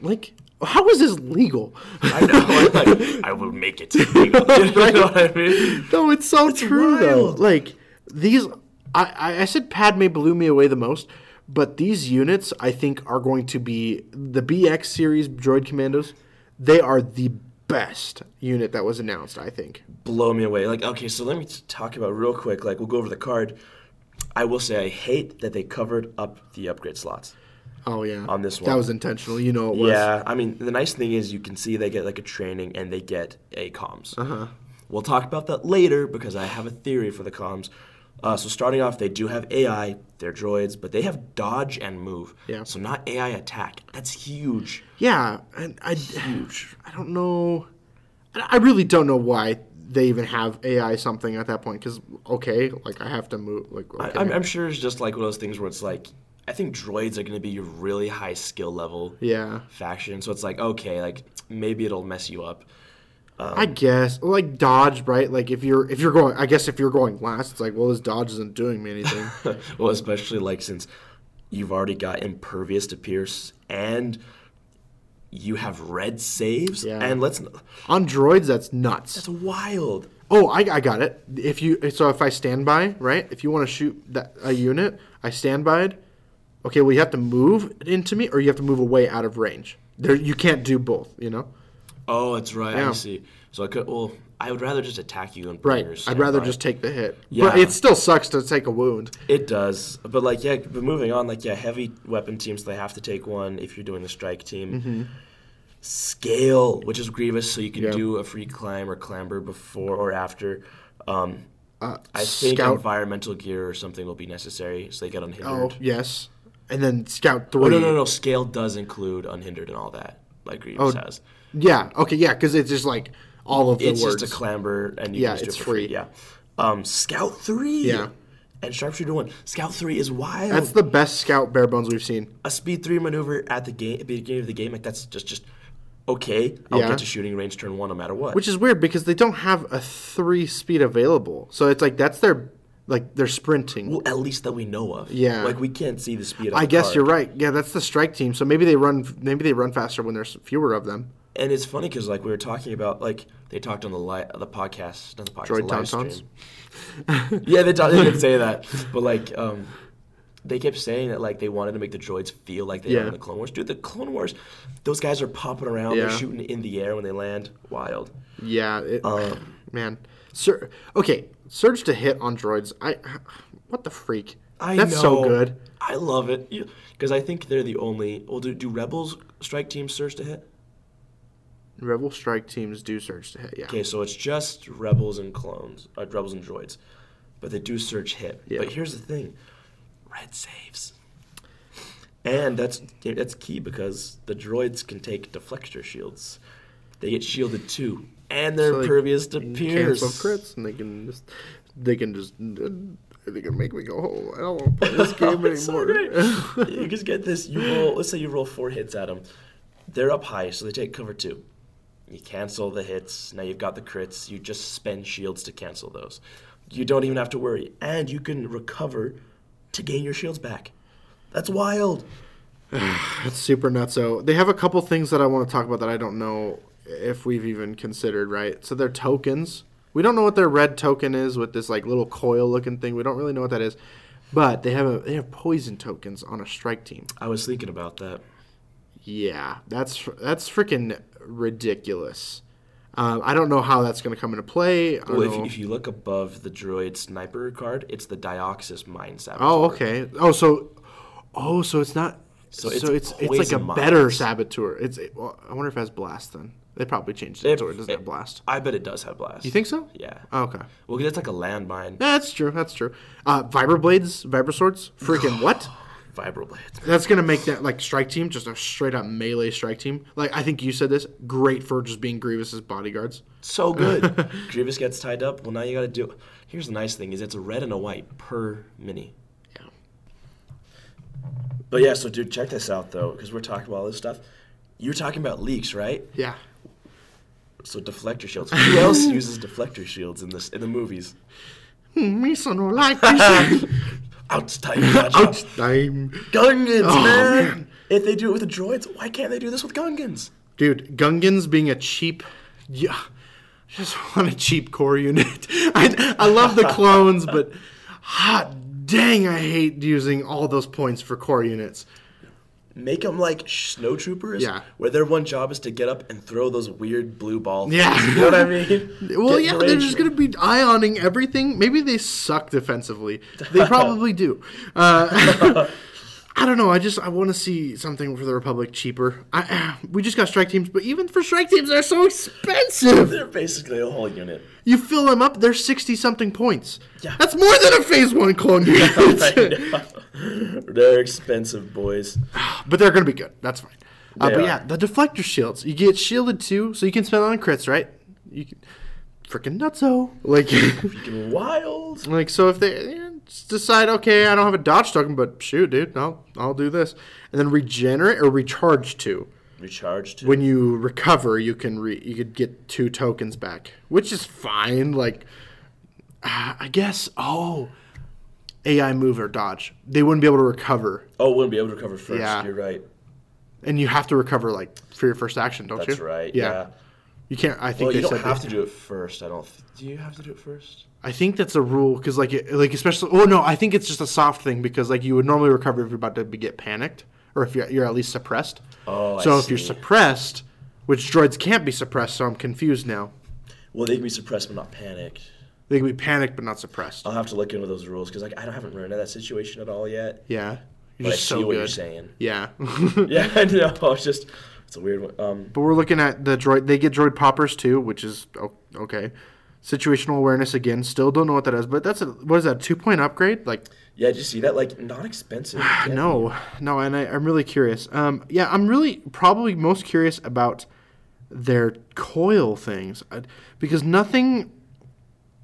like, how is this legal? I know. I'm like, I will make it. legal. You know what I mean? no, it's so true though. Like these, I, I I said Padme blew me away the most, but these units I think are going to be the BX series droid commandos. They are the best unit that was announced. I think. Blow me away. Like, okay, so let me talk about real quick. Like, we'll go over the card. I will say I hate that they covered up the upgrade slots. Oh yeah, On this one. that was intentional. You know it was. Yeah, I mean, the nice thing is you can see they get like a training and they get a comms. Uh-huh. We'll talk about that later because I have a theory for the comms. Uh, so starting off, they do have AI, they're droids, but they have dodge and move. Yeah. So not AI attack. That's huge. Yeah, and I, huge. I don't know. I really don't know why they even have AI something at that point. Because okay, like I have to move. Like okay. I, I'm, I'm sure it's just like one of those things where it's like, I think droids are going to be your really high skill level yeah, faction. So it's like, okay, like maybe it'll mess you up. I um, guess like dodge, right? Like if you're if you're going, I guess if you're going last, it's like well, this dodge isn't doing me anything. well, especially like since you've already got impervious to pierce and you have red saves, Yeah. and let's On droids, that's nuts. that's wild. Oh, I, I got it. If you so if I stand by, right? If you want to shoot that a unit, I stand by it. Okay, well you have to move into me, or you have to move away out of range. There, you can't do both. You know, Oh, that's right. Yeah. I see. So I could. Well, I would rather just attack you and right? your I'd rather just take the hit, Yeah. but it still sucks to take a wound. It does, but like yeah. But moving on, like yeah, heavy weapon teams they have to take one if you're doing the strike team. Mm-hmm. Scale, which is Grievous, so you can Yeah. do a free climb or clamber before or after. Um, Uh, I think scout. environmental gear or something will be necessary, so they get unhindered. Oh yes, and then scout three. Oh, no, no, no. Scale does include unhindered and all that, like Grievous Oh, has. Yeah. Okay. Yeah. Because it's just like all of the It's words. just a clamber, and you Yeah, it's free. free. Yeah. Um, Scout three. Yeah. And Sharpshooter one. Scout three is wild. That's the best scout bare bones we've seen. a speed three maneuver at the game, at the beginning of the game. Like that's just just okay. I'll Yeah. get to shooting range turn one no matter what. Which is weird because they don't have a three speed available. So it's like that's their like they're sprinting. well, at least that we know of. Yeah. Like we can't see the speed. I the guess card. you're right. Yeah, that's the strike team. So maybe they run maybe they run faster when there's fewer of them. And it's funny because like we were talking about like they talked on the li- the podcast, not the podcast, Droid live stream. yeah, they, talk, they didn't say that, but like um, they kept saying that like they wanted to make the droids feel like they Yeah. are in the Clone Wars. Dude, the Clone Wars, those guys are popping around, they're shooting in the air when they land. Wild. Yeah, it, Um, man. Sir, okay, surge to hit on droids. I what the freak? I That's know. so good. I love it because I think they're the only. Well, do, do rebels strike teams surge to hit? Rebel strike teams do surge to hit. Yeah. Okay, so it's just rebels and clones, uh, rebels and droids, but they do surge hit. Yeah. But here's the thing: red saves, and that's that's key because the droids can take deflector shields. They get shielded too, and they're So they impervious to pierce. Cancel crits, and they can just they can just they can make me go. Oh, I don't want to play this game anymore. you just get this. You roll. Let's say you roll four hits at them. They're up high, so they take cover two. You cancel the hits. Now you've got the crits. You just spend shields to cancel those. You don't even have to worry, and you can recover to gain your shields back. That's wild. That's super nuts. So they have a couple things that I want to talk about that I don't know if we've even considered. Right. So they're tokens. We don't know what their red token is with this like little coil looking thing. We don't really know what that is. But they have a they have poison tokens on a strike team. I was thinking about that. Yeah, that's that's freaking ridiculous. Um, I don't know how that's going to come into play. I don't Well, if, if you look above the droid sniper card, it's the Dioxis Mine Saboteur. oh, okay. Oh, so oh, so it's not. So So it's it's it's, like a poison better saboteur. It's well, I wonder if it has blast then. They probably changed It- it so it doesn't it- have blast. I bet it does have blast. You think so? Yeah. Oh, okay. Well, 'cause it's like a landmine. Yeah, that's true. That's true. Uh, Vibroblades, Vibroswords, freaking what? Vibroblades. That's gonna make that like strike team just a straight up melee strike team. Like I think you said this, great for just being Grievous's bodyguards. So good. Grievous gets tied up. Well, now you got to do. Here's the nice thing: is it's a red and a white per mini. Yeah. But yeah, so dude, check this out though, because we're talking about all this stuff. You're talking about leaks, right? Yeah. So deflector shields. Who else uses deflector shields in this in the movies? Hmm, me so no like this. Ouch, time, gotcha. I'm Gungans, Oh, man. man. If they do it with the droids, why can't they do this with Gungans? Dude, Gungans being a cheap, yeah, I just want a cheap core unit. I, I love the clones, but hot dang, I hate using all those points for core units. Make them like snow troopers, Yeah. where their one job is to get up and throw those weird blue balls. Yeah. you know what I mean. Well, Get yeah, they're just gonna be ioning everything. Maybe they suck defensively. They probably do. Uh, I don't know. I just I want to see something for the Republic cheaper. I, we just got strike teams, but even for strike teams, they're so expensive. They're basically a whole unit. You fill them up, they're sixty something points. Yeah. That's more than a phase one clone unit. They're expensive, boys. but they're gonna be good. That's fine. Uh, but are. yeah, the deflector shields. You get shielded too, so you can spend on crits, right? You can freaking nutso. Like, Freaking wild. like so if they decide, okay, I don't have a dodge token, but shoot, dude, I'll I'll do this, and then regenerate or recharge two. recharge to. when you recover, you can re- you could get two tokens back, which is fine. Like, uh, I guess. Oh, AI move or dodge. They wouldn't be able to recover, oh, wouldn't be able to recover first. Yeah. You're right. and you have to recover like for your first action, don't you? That's right. Yeah. You can't. I think Well, you don't have to do it first. I don't. Do you have to do it first? I think that's a rule because like it, like especially. Oh no, I think it's just a soft thing because like you would normally recover if you're about to get panicked or if you're, you're at least suppressed. Oh, I so if you're suppressed, which droids can't be suppressed, so I'm confused now. Well, they can be suppressed but not panicked. They can be panicked but not suppressed. I'll have to look into those rules because like I don't- haven't run into that situation at all yet. yeah, you're But I just see so what good. you're saying. Yeah. Yeah, I know. It's just it's a weird one. Um, But we're looking at the droid. They get droid poppers too, which is okay. Situational awareness again. Still don't know what that is, but that's a what is that? Two point upgrade? Like yeah, did you see that? Like not expensive. No, no. And I, I'm really curious. Um, yeah, I'm really probably most curious about their coil things I- because nothing,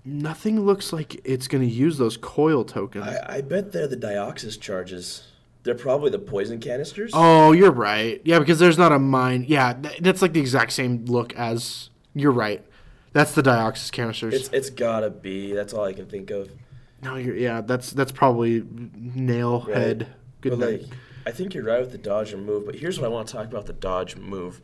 nothing looks like it's going to use those coil tokens. I, I bet they're the Dioxis charges. They're probably the poison canisters. Oh, you're right. Yeah, because there's not a mine. Yeah, th- that's like the exact same look as. You're right. That's the dioxis canisters. It's it's gotta be. That's all I can think of. no, you're, yeah, that's that's probably nail Right. head. Good but night. like, I think you're right with the dodge and move. But here's what I want to talk about: the dodge move,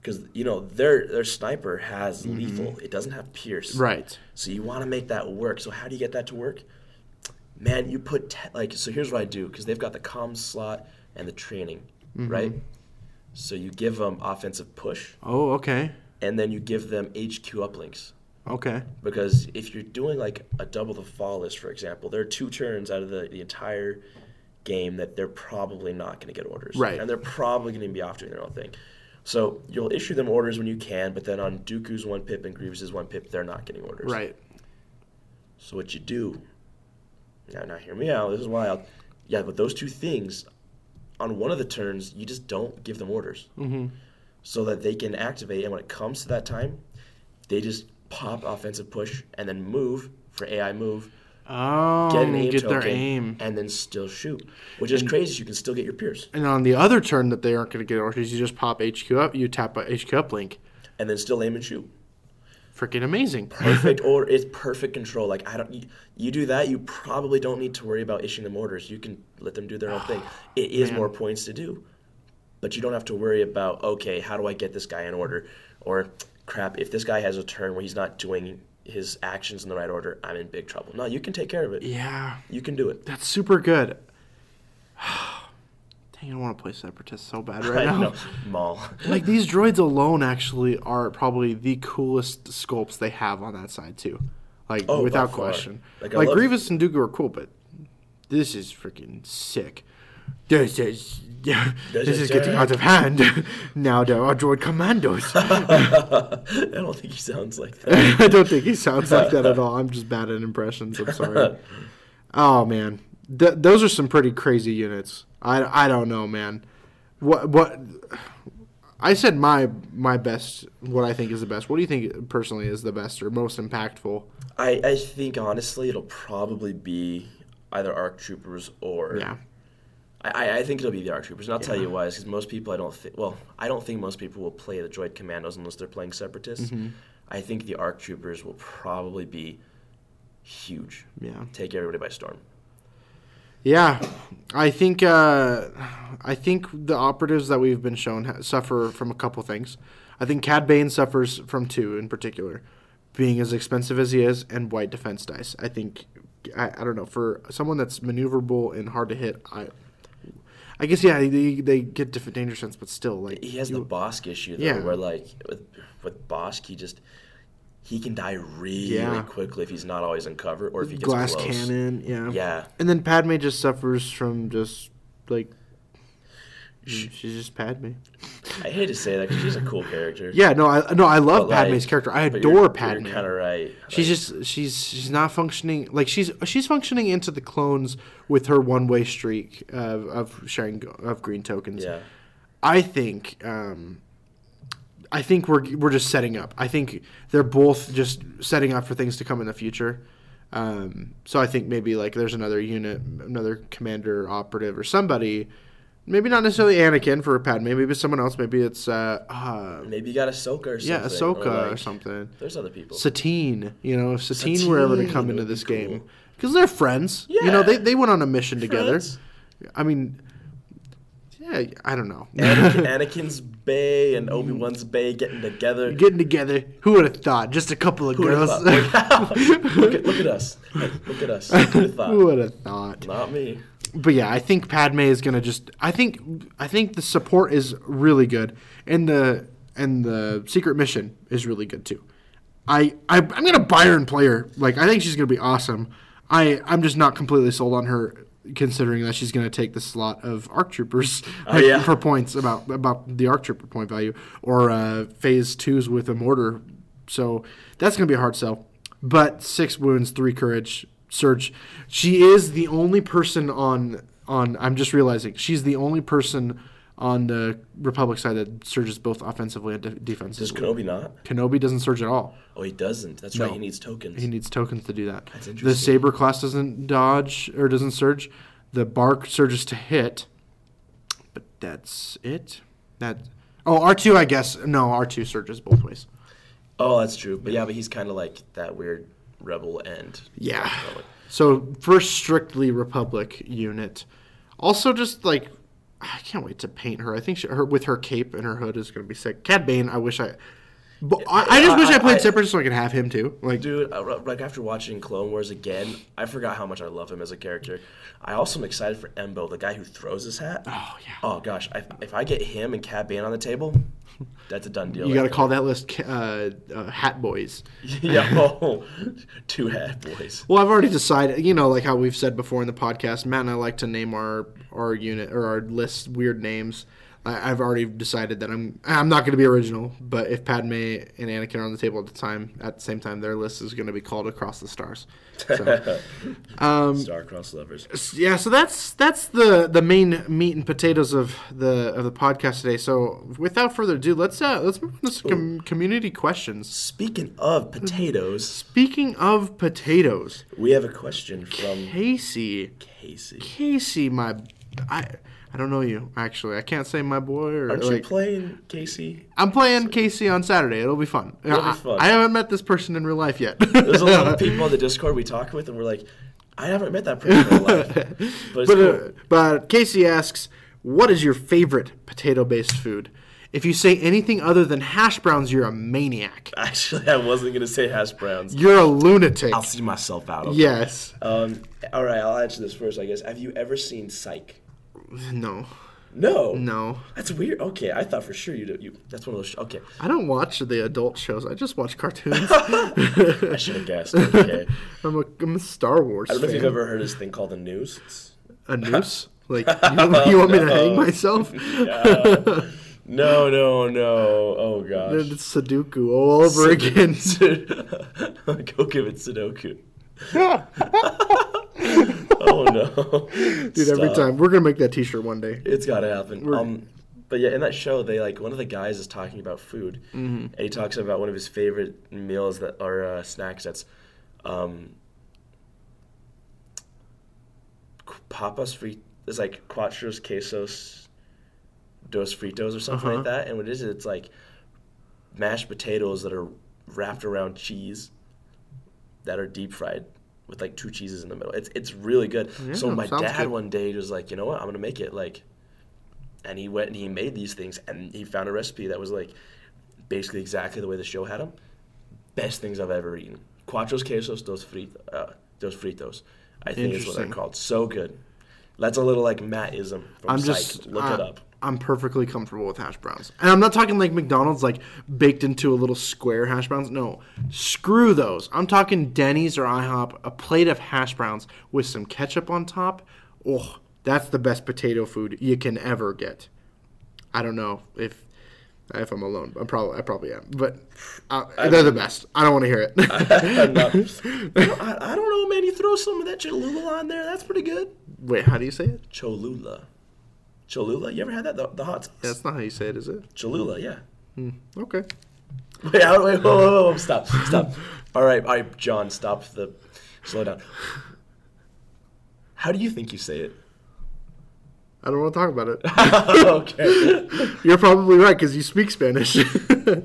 because you know their their sniper has lethal. It doesn't have pierce. Mm-hmm. right. So you want to make that work. So how do you get that to work? Man, you put te- like so. Here's what I do because they've got the comms slot and the training, Mm-hmm. right? So you give them offensive push, Oh, okay. and then you give them HQ uplinks. Okay. Because if you're doing like a double the fall list, for example, there are two turns out of the, the entire game that they're probably not going to get orders. Right. And they're probably going to be off doing their own thing. So you'll issue them orders when you can, but then on Dooku's one pip and Grievous's one pip, they're not getting orders. Right. So what you do, now, now hear me out, this is wild. Yeah, but those two things, on one of the turns, you just don't give them orders. Mm-hmm. So that they can activate, and when it comes to that time, they just pop offensive push and then move for AI move, Oh, get an aim get token, their aim. and then still shoot. Which is crazy, you can still get your pierce. And on the other turn that they aren't going to get orders, you just pop HQ up. You tap HQ up link. And then still aim and shoot. Freaking amazing. perfect order. It's perfect control. Like I don't, you, you do that, you probably don't need to worry about issuing them orders. You can let them do their own thing. It is more points to do, but you don't have to worry about okay, how do I get this guy in order? Or crap, if this guy has a turn where he's not doing his actions in the right order, I'm in big trouble. No, you can take care of it. yeah, You can do it. that's super good. Oh, I want to play Separatist so bad right I now. Maul. like these droids alone actually are probably the coolest sculpts they have on that side too. Like Oh, without question. Like, Like, Grievous and Dooku are cool, but this is freaking sick. This is yeah, this, This is is getting out of hand. now there are droid commandos. I don't think he sounds like that. I don't think he sounds like that at all. I'm just bad at impressions. I'm sorry. oh man, Th- those are some pretty crazy units. I, I don't know, man. What what? I said my my best. What I think is the best. What do you think personally is the best or most impactful? I, I think honestly it'll probably be either ARC Troopers or Yeah. I, I- think it'll be the ARC Troopers, and I'll tell you why. Because most people, I don't think. Well, I don't think most people will play the Droid Commandos unless they're playing Separatists. Mm-hmm. I think the ARC Troopers will probably be huge. Yeah. Take everybody by storm. Yeah, I think uh, I think the operatives that we've been shown ha- suffer from a couple things. I think Cad Bane suffers from two in particular, being as expensive as he is and white defense dice. I think I, I don't know for someone that's maneuverable and hard to hit. I I guess yeah they, they get different danger sense, but still like He has you- the Bossk issue though, Yeah. where like with with Bossk, he just he can die really Yeah. quickly if he's not always in cover or if he gets glass close. cannon. Yeah, Yeah. and then Padme just suffers from just like she's just Padme. I hate to say that because she's a cool character. Yeah, no, I no, I love But, like, Padme's character. I adore you're- Padme. You're kind of right. She's just she's she's not functioning like she's she's functioning into the clones with her one way streak of, of sharing of green tokens. yeah. I think um, I think we're we're just setting up. I think they're both just setting up for things to come in the future. Um, so I think maybe like there's another unit, another commander operative or somebody maybe not necessarily Anakin for a Padme. Maybe it's someone else. Maybe it's uh, uh Maybe you got Ahsoka or something. yeah, Ahsoka or, like- something. There's other people. Satine, you know, if Satine, were ever to come into this game, because they're friends. Yeah. You know, they they went on a mission together. I mean, yeah, I don't know. Anakin, Anakin's Bay and Obi Wan's Bay getting together. Getting together. Who would have thought? Just a couple of Who girls. look, at, look at us. Look at us. Who would have thought? Who would have thought? Not me. But yeah, I think Padme is gonna just. I think I think the support is really good, and the and the secret mission is really good too. I, I I'm gonna buy her and play her. Like I think she's gonna be awesome. I I'm just not completely sold on her, considering that she's gonna take the slot of ARC troopers like, yeah. for points about about the ARC trooper point value or uh, phase twos with a mortar. So that's gonna be a hard sell. But six wounds, three courage, Surge. She is the only person on on. I'm just realizing she's the only person on the Republic side that surges both offensively and de- Does defensively. Kenobi not? Kenobi doesn't surge at all. Oh, he doesn't. That's No. right. He needs tokens. He needs tokens to do that. That's The saber class doesn't dodge or doesn't surge. The BARC surges to hit, but that's it. That oh R two I guess no R two surges both ways. oh, that's true. But yeah, but he's kind of like that weird rebel end. Yeah. So first strictly Republic unit. Also just like I can't wait to paint her. I think she, her with her cape and her hood is going to be sick. Cad Bane, I wish I. But I, I just wish I, I- played I- separate so I could have him too. Like, Dude, uh, like after watching Clone Wars again, I forgot how much I love him as a character. I also am excited for Embo, the guy who throws his hat. Oh, yeah. Oh gosh, I, if I get him and Cad Bane on the table, that's a done deal. you got to call that list uh, uh, Hat Boys. yeah, oh, two hat boys. Well, I've already decided. You know, like how we've said before in the podcast, Matt and I like to name our our unit or our list weird names. I, I've already decided that I'm I'm not going to be original, but if Padme and Anakin are on the table at the time, at the same time, their list is going to be called Across the Stars. So, um, Star-crossed lovers. yeah, so that's that's the the main meat and potatoes of the of the podcast today. So without further ado, let's uh let's move on to some com- community questions. Speaking of potatoes, Speaking of potatoes, we have a question from Casey. Casey. Casey, my, I, I don't know you actually. I can't say my boy or Aren't you playing Casey? I'm playing Casey on Saturday. It'll be fun. It'll be I, fun. I haven't met this person in real life yet. There's a lot of people on the Discord we talk with, and we're like, I haven't met that person in real life. But But, cool. uh, but Casey asks, "What is your favorite potato-based food?" If you say anything other than hash browns, you're a maniac. Actually, I wasn't gonna say hash browns. You're a lunatic. I'll see myself out. Okay? Yes. Um. All right. I'll answer this first. I guess. Have you ever seen Psych? No. No. No. That's weird. Okay, I thought for sure you. Do you. That's one of those. Sh- okay. I don't watch the adult shows. I just watch cartoons. I should have guessed. Okay. I'm a, I'm a Star Wars I don't know if you've ever heard this thing called a noose. It's- a noose? Like you, you want me to hang myself? No, no, no. Oh gosh. It's Sudoku all over again. Go give it Sudoku. oh no, Dude, every time we're gonna make that T-shirt one day. It's gotta happen. Um, but yeah, in that show, they like one of the guys is talking about food, Mm-hmm. and he talks about one of his favorite meals that are uh, snacks. That's um, papas fritas. It's like cuatros quesos dos fritos or something Uh-huh. like that. And what it is, it's like mashed potatoes that are wrapped around cheese that are deep fried with like two cheeses in the middle. It's it's really good. so my dad good. one day was like, you know what, I'm gonna make it like, and he went and he made these things and he found a recipe that was like basically exactly the way the show had them. Best things I've ever eaten. Cuatros quesos dos fritos. Uh, dos fritos. I think is what they're called. So good. That's a little like Mattism from I'm Psych. just Look I- it up. I'm perfectly comfortable with hash browns, and I'm not talking like McDonald's, like baked into a little square hash browns. No, screw those. I'm talking Denny's or IHOP, a plate of hash browns with some ketchup on top. Oh, that's the best potato food you can ever get. I don't know if if I'm alone. I'm probably I probably am, but uh, they're the best. I don't want to hear it. I, I don't know, man. You throw some of that Cholula on there. That's pretty good. Wait, how do you say it? Cholula. Cholula? You ever had that? The, the hot sauce? That's not how you say it, is it? Cholula, yeah. Hmm, okay. Wait, how, wait, whoa, whoa, whoa, stop, stop. All right, all right, John, stop the, slow down. How do you think you say it? I don't want to talk about it. okay. You're probably right because you speak Spanish.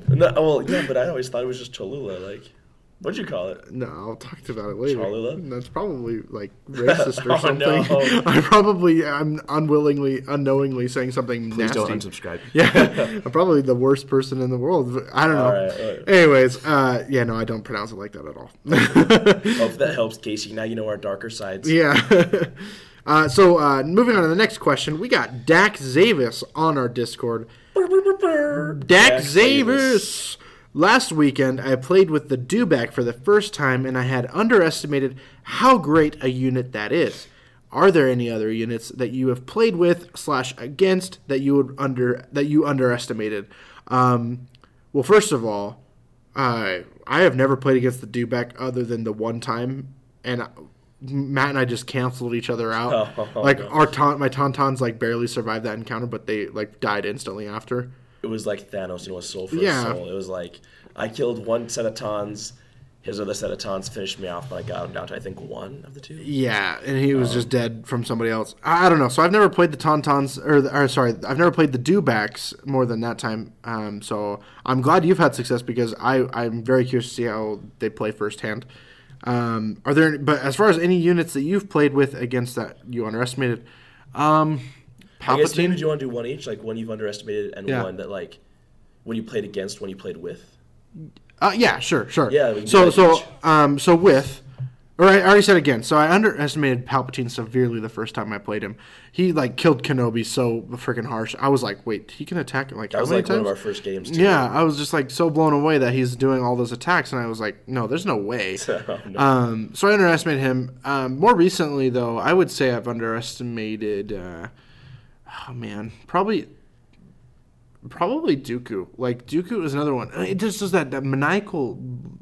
No, well, yeah, but I always thought it was just Cholula. Like, what'd you call it? no, I'll talk about it later. Cholula? That's probably like racist or Oh, something. no. I probably I'm unwillingly, unknowingly saying something Please nasty. don't unsubscribe. Yeah, I'm probably the worst person in the world. I don't know. All right, all right. Anyways, uh, yeah, no, I don't pronounce it like that at all. Hope that helps, Casey. Now you know our darker sides. yeah. uh, so uh, moving on to the next question, we got Dak Zavis on our Discord. Dak Zavis. Last weekend, I played with the Dewback for the first time, and I had underestimated how great a unit that is. Are there any other units that you have played with slash against that you would under that you underestimated? Um, well, first of all, uh, I have never played against the Dewback other than the one time, and Matt and I just canceled each other out. Oh, like our taunt, my tauntauns like barely survived that encounter, but they like died instantly after. It was like Thanos, you know, a soul for Yeah. a soul. It was like I killed one set of tons. His other set of tons finished me off, but I got him down to I think one of the two. Yeah, and he Um, was just dead from somebody else. I, I don't know. So I've never played the Tauntauns, or, the, or sorry, I've never played the Dewbacks more than that time. Um, so I'm glad you've had success because I I'm very curious to see how they play firsthand. Um, are there? Any, but as far as any units that you've played with against that you underestimated, um, I guess maybe Palpatine. do you want to do one each, like one you've underestimated and Yeah. one that like when you played against, when you played with. Uh, yeah, sure, sure. Yeah, So so each. um so with, or I already said again. So I underestimated Palpatine severely the first time I played him. He like killed Kenobi so freaking harsh. I was like, wait, he can attack him like That how was many like one of times? our first games. Too. yeah, I was just like so blown away that he's doing all those attacks, and I was like, no, there's no way. Oh, no. Um, so I underestimated him. Um, more recently, though, I would say I've underestimated. Uh, oh man, probably, probably Dooku. Like Dooku is another one. It just does that, that maniacal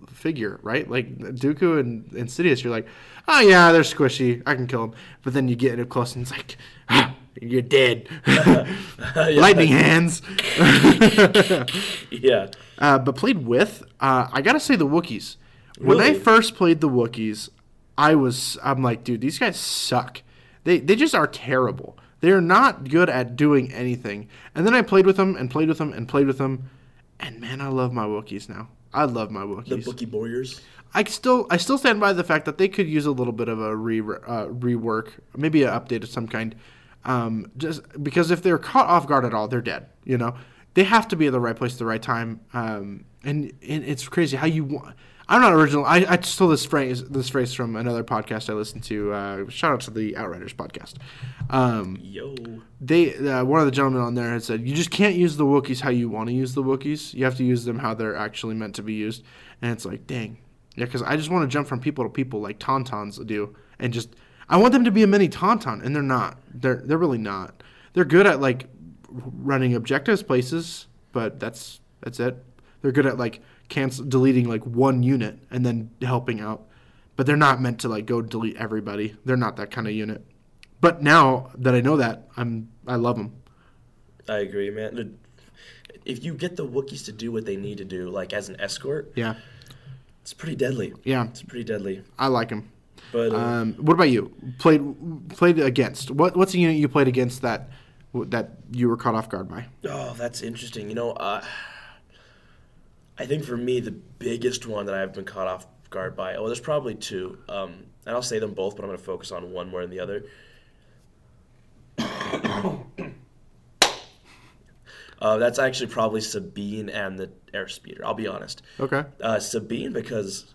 figure, right? Like Dooku and Insidious. You're like, oh yeah, they're squishy. I can kill them. But then you get it close, and it's like, ah, you're dead. Lightning hands. yeah. Uh, but played with, uh, I gotta say the Wookiees. When I first played the Wookiees, I was, I'm like, dude, these guys suck. They they just are terrible. They're not good at doing anything. And then I played with them and played with them and played with them, and man, I love my Wookiees now. I love my The Wookiees. Wookiee Warriors. I still I still stand by the fact that they could use a little bit of a re uh, rework, maybe an update of some kind. Um, just because if they're caught off guard at all, they're dead. You know, they have to be at the right place at the right time. Um, and, and it's crazy how you want. I'm not original. I, I stole this phrase this phrase from another podcast I listened to. Uh, shout out to the Outriders podcast. Um, Yo. they uh, one of the gentlemen on there had said you just can't use the Wookiees how you want to use the Wookiees. You have to use them how they're actually meant to be used. And it's like, dang, yeah, because I just want to jump from people to people like Tauntauns do, and just I want them to be a mini Tauntaun, and they're not. They're they're really not. They're good at like running objectives places, but that's that's it. They're good at like cancel deleting like one unit and then helping out, but they're not meant to like go delete everybody. They're not that kind of unit. But now that I know that, I'm I love them. I agree, man. If you get the Wookiees to do what they need to do, like as an escort, Yeah, it's pretty deadly. yeah, It's pretty deadly. I like them. But uh, Um, what about you? Played played against what? What's a unit you played against that that you were caught off guard by? oh, that's interesting. You know, uh, I think for me the biggest one that I've been caught off guard by. Oh, there's probably two, um, and I'll say them both, but I'm going to focus on one more than the other. Uh, that's actually probably Sabine and the airspeeder. I'll be honest. Okay. Uh, Sabine because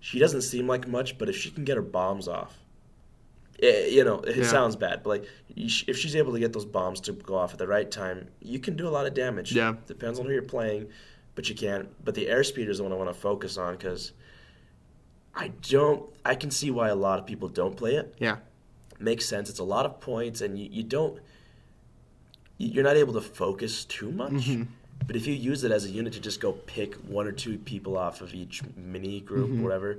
she doesn't seem like much, but if she can get her bombs off, eh, you know, it Yeah. sounds bad, but like if she's able to get those bombs to go off at the right time, you can do a lot of damage. Yeah. depends on who you're playing, but you can't. But the airspeeder is the one I want to focus on because I don't. I can see why a lot of people don't play it Yeah. makes sense. It's a lot of points, and you, you don't. you- You're not able to focus too much. Mm-hmm. But if you use it as a unit to just go pick one or two people off of each mini group, Mm-hmm. whatever,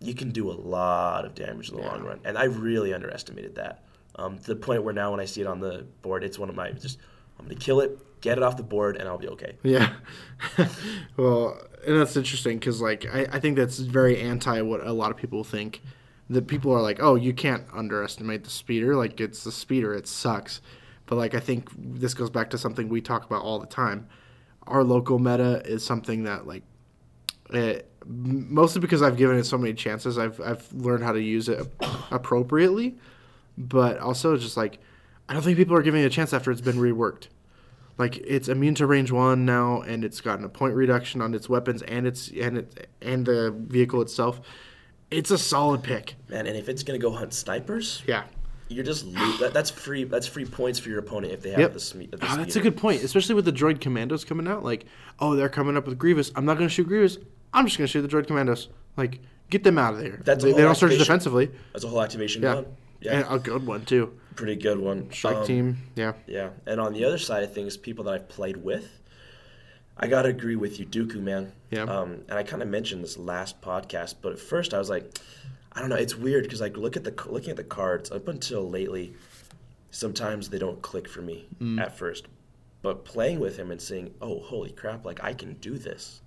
you can do a lot of damage in the long run. And I really underestimated that. Um, to the point where now when I see it on the board, it's one of my just I'm gonna kill it, get it off the board, and I'll be okay. Yeah. well, and that's interesting because like I, I think that's very anti what a lot of people think. that people are like, oh, you can't underestimate the speeder. Like it's the speeder, it sucks. But like I think this goes back to something we talk about all the time. Our local meta is something that like eh, it, mostly because I've given it so many chances, I've I've learned how to use it appropriately. But also just like I don't think people are giving it a chance after it's been reworked. Like it's immune to range one now, and it's gotten a point reduction on its weapons and its and it and the vehicle itself. It's a solid pick. Man, and if it's gonna go hunt snipers, Yeah. you're just lo- that, that's free. That's free points for your opponent if they have Yep. the, sme- the Oh, that's a good point, especially with the droid commandos coming out. Like, oh, they're coming up with Grievous. I'm not going to shoot Grievous. I'm just going to shoot the droid commandos. Like, get them out of there. That's they, they don't surge activation. defensively. That's a whole activation Yeah. gun. Yeah, And a good one too. pretty good one. Strike Um, team. Yeah. Yeah, and on the other side of things, people that I've played with, I gotta agree with you, Dooku man. Yeah. Um, and I kind of mentioned this last podcast, but at first I was like, I don't know, it's weird because like look at the looking at the cards up until lately, sometimes they don't click for me Mm. at first, but playing with him and saying, oh holy crap, like I can do this,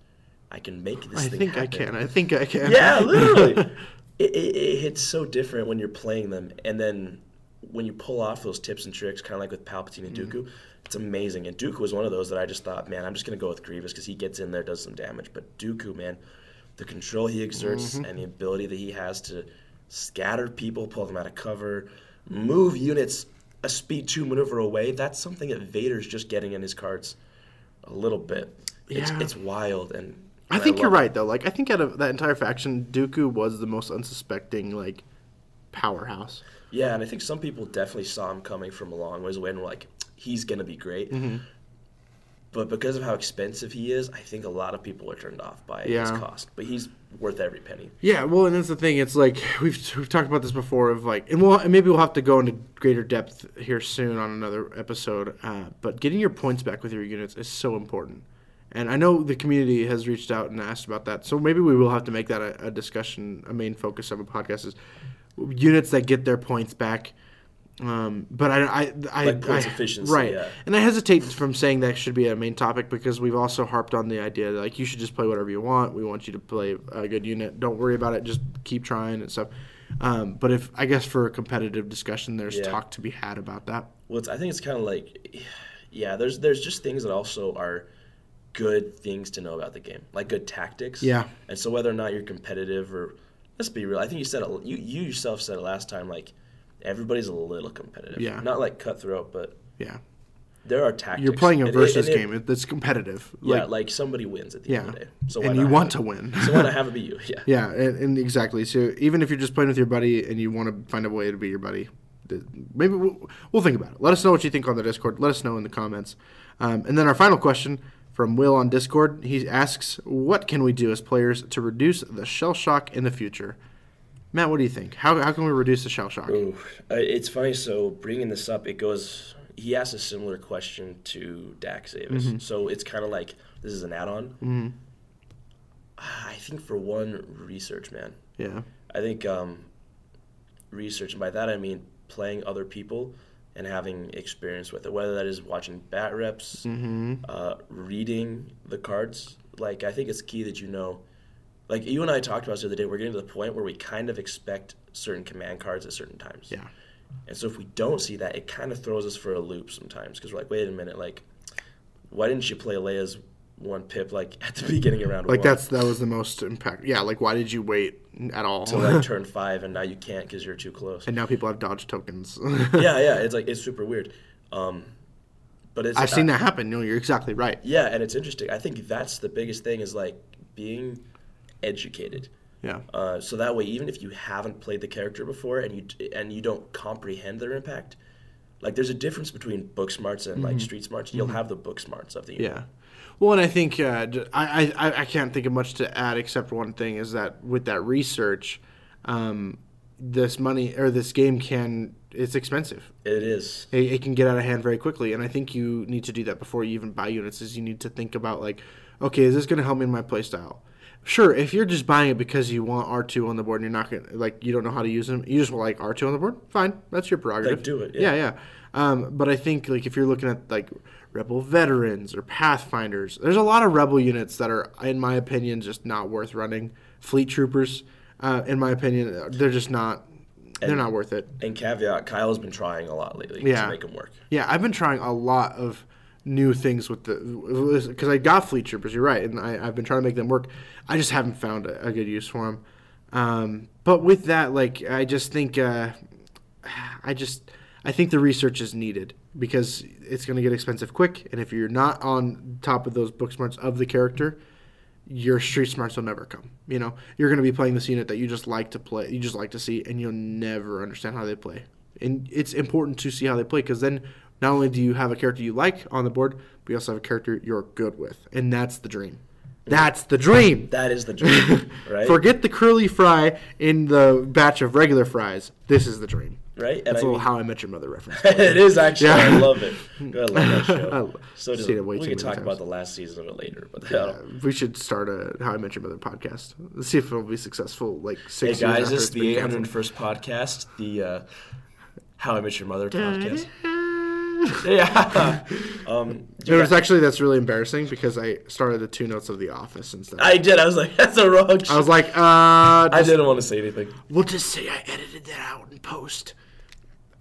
I can make this. I think I can. I think I can. Yeah, literally. it, it, it hits so different when you're playing them, and then when you pull off those tips and tricks, kind of like with Palpatine and Mm-hmm. Dooku, it's amazing. And Dooku was one of those that I just thought, man, I'm just gonna go with Grievous because he gets in there, does some damage. But Dooku, man, the control he exerts Mm-hmm. and the ability that he has to scatter people, pull them out of cover, move units a speed two maneuver away, that's something that Vader's just getting in his cards a little bit. It's, Yeah. it's wild and. I think you're love it. right though. Like I think out of that entire faction, Dooku was the most unsuspecting like powerhouse. Yeah, and I think some people definitely saw him coming from a long ways away and were like, he's going to be great. Mm-hmm. But because of how expensive he is, I think a lot of people are turned off by his cost. But he's worth every penny. Yeah, well, and that's the thing. It's like we've we've talked about this before. Of like, and we'll and maybe we'll have to go into greater depth here soon on another episode. Uh, but getting your points back with your units is so important. And I know the community has reached out and asked about that. So maybe we will have to make that a, a discussion, a main focus of a podcast is units that get their points back. Um, but I, I, I, Like points I- efficiency, right? yeah. And I hesitate from saying that should be a main topic because we've also harped on the idea that like you should just play whatever you want. We want you to play a good unit. Don't worry about it. Just keep trying and stuff. Um, but if I guess for a competitive discussion, there's Yeah. talk to be had about that. Well, it's, I think it's kind of like, yeah, there's there's just things that also are good things to know about the game, like good tactics. Yeah. And so whether or not you're competitive or, let's be real, I think you said it, you you yourself said it last time, like everybody's a little competitive. Yeah. Not like cutthroat, but Yeah, there are tactics. you're playing a it- versus it- game. It, that's competitive. Yeah, Like, like, somebody wins at the end of the day. So why and you want to win. So why not have it be you? Yeah. Yeah, and, and exactly. So even if you're just playing with your buddy and you want to find a way to be your buddy, maybe we'll, we'll think about it. Let us know what you think on the Discord. Let us know in the comments. Um, and then our final question from Will on Discord. He asks, "What can we do as players to reduce the shell shock in the future?" Matt, what do you think? How, how can we reduce the shell shock? Ooh, it's funny. So bringing this up, it goes. He asked a similar question to Dax Davis. Mm-hmm. So it's kind of like this is an add-on. Mm-hmm. I think for one, research, man. Yeah, I think um, research, and by that I mean playing other people and having experience with it. Whether that is watching bat reps, Mm-hmm. uh, reading the cards. Like I think it's key that you know. Like you and I talked about this the other day, we're getting to the point where we kind of expect certain command cards at certain times. yeah, And so if we don't see that, it kind of throws us for a loop sometimes because we're like, wait a minute, like, why didn't you play Leia's one pip like at the beginning of round like one? that's that was the most impact. Yeah, like why did you wait at all? to like turn five and now you can't because you're too close. and now people have dodge tokens. yeah, yeah, it's like it's super weird. Um, but it's I've seen that happen. No, you're exactly right. Yeah, and it's interesting. I think that's the biggest thing is like being educated. Yeah. Uh, so that way, even if you haven't played the character before and you and you don't comprehend their impact, like there's a difference between book smarts and like street smarts. You'll have the book smarts of the. Mm-hmm. Yeah. Well, and I think uh, I, I I can't think of much to add except one thing is that with that research, um, this money or this game can it's expensive. It is. It, it can get out of hand very quickly, and I think you need to do that before you even buy units. Is you need to think about like, okay, is this going to help me in my playstyle? Sure, if you're just buying it because you want R two on the board and you're not gonna like you don't know how to use them, you just want like R two on the board. Fine, that's your prerogative. Like, do it, Yeah, yeah. yeah. Um, but I think like if you're looking at like Rebel veterans or Pathfinders, there's a lot of Rebel units that are, in my opinion, just not worth running. Fleet troopers. uh, in my opinion, they're just not. They're not worth it. And caveat, Kyle's been trying a lot lately Yeah. to make them work. Yeah, I've been trying a lot of new things with the because I got Fleet Troopers. You're right, and I, I've been trying to make them work. I just haven't found a, a good use for them. Um, but with that, like, I just think, uh, I just, I think the research is needed because it's going to get expensive quick, and if you're not on top of those book smarts of the character, your street smarts will never come. You know, you're going to be playing this unit that you just like to play, you just like to see, and you'll never understand how they play. And it's important to see how they play because then not only do you have a character you like on the board, but you also have a character you're good with, and that's the dream. That's the dream. That is the dream, right? Forget the curly fry in the batch of regular fries. This is the dream. Right? And That's I a little mean- How I Met Your Mother reference. it is actually. Yeah. I love it. I love that show. so it we can talk times. about the last season of it later. But Uh, we should start a How I Met Your Mother podcast. Let's see if it'll be successful. Like hey six years guys, this is the 801st podcast, the uh, How I Met Your Mother podcast. yeah. um, It was actually that's really embarrassing because I started the two notes of The Office instead. I did. I was like, that's a wrong. I was like, uh, I didn't want to say anything. we'll just say I edited that out in post.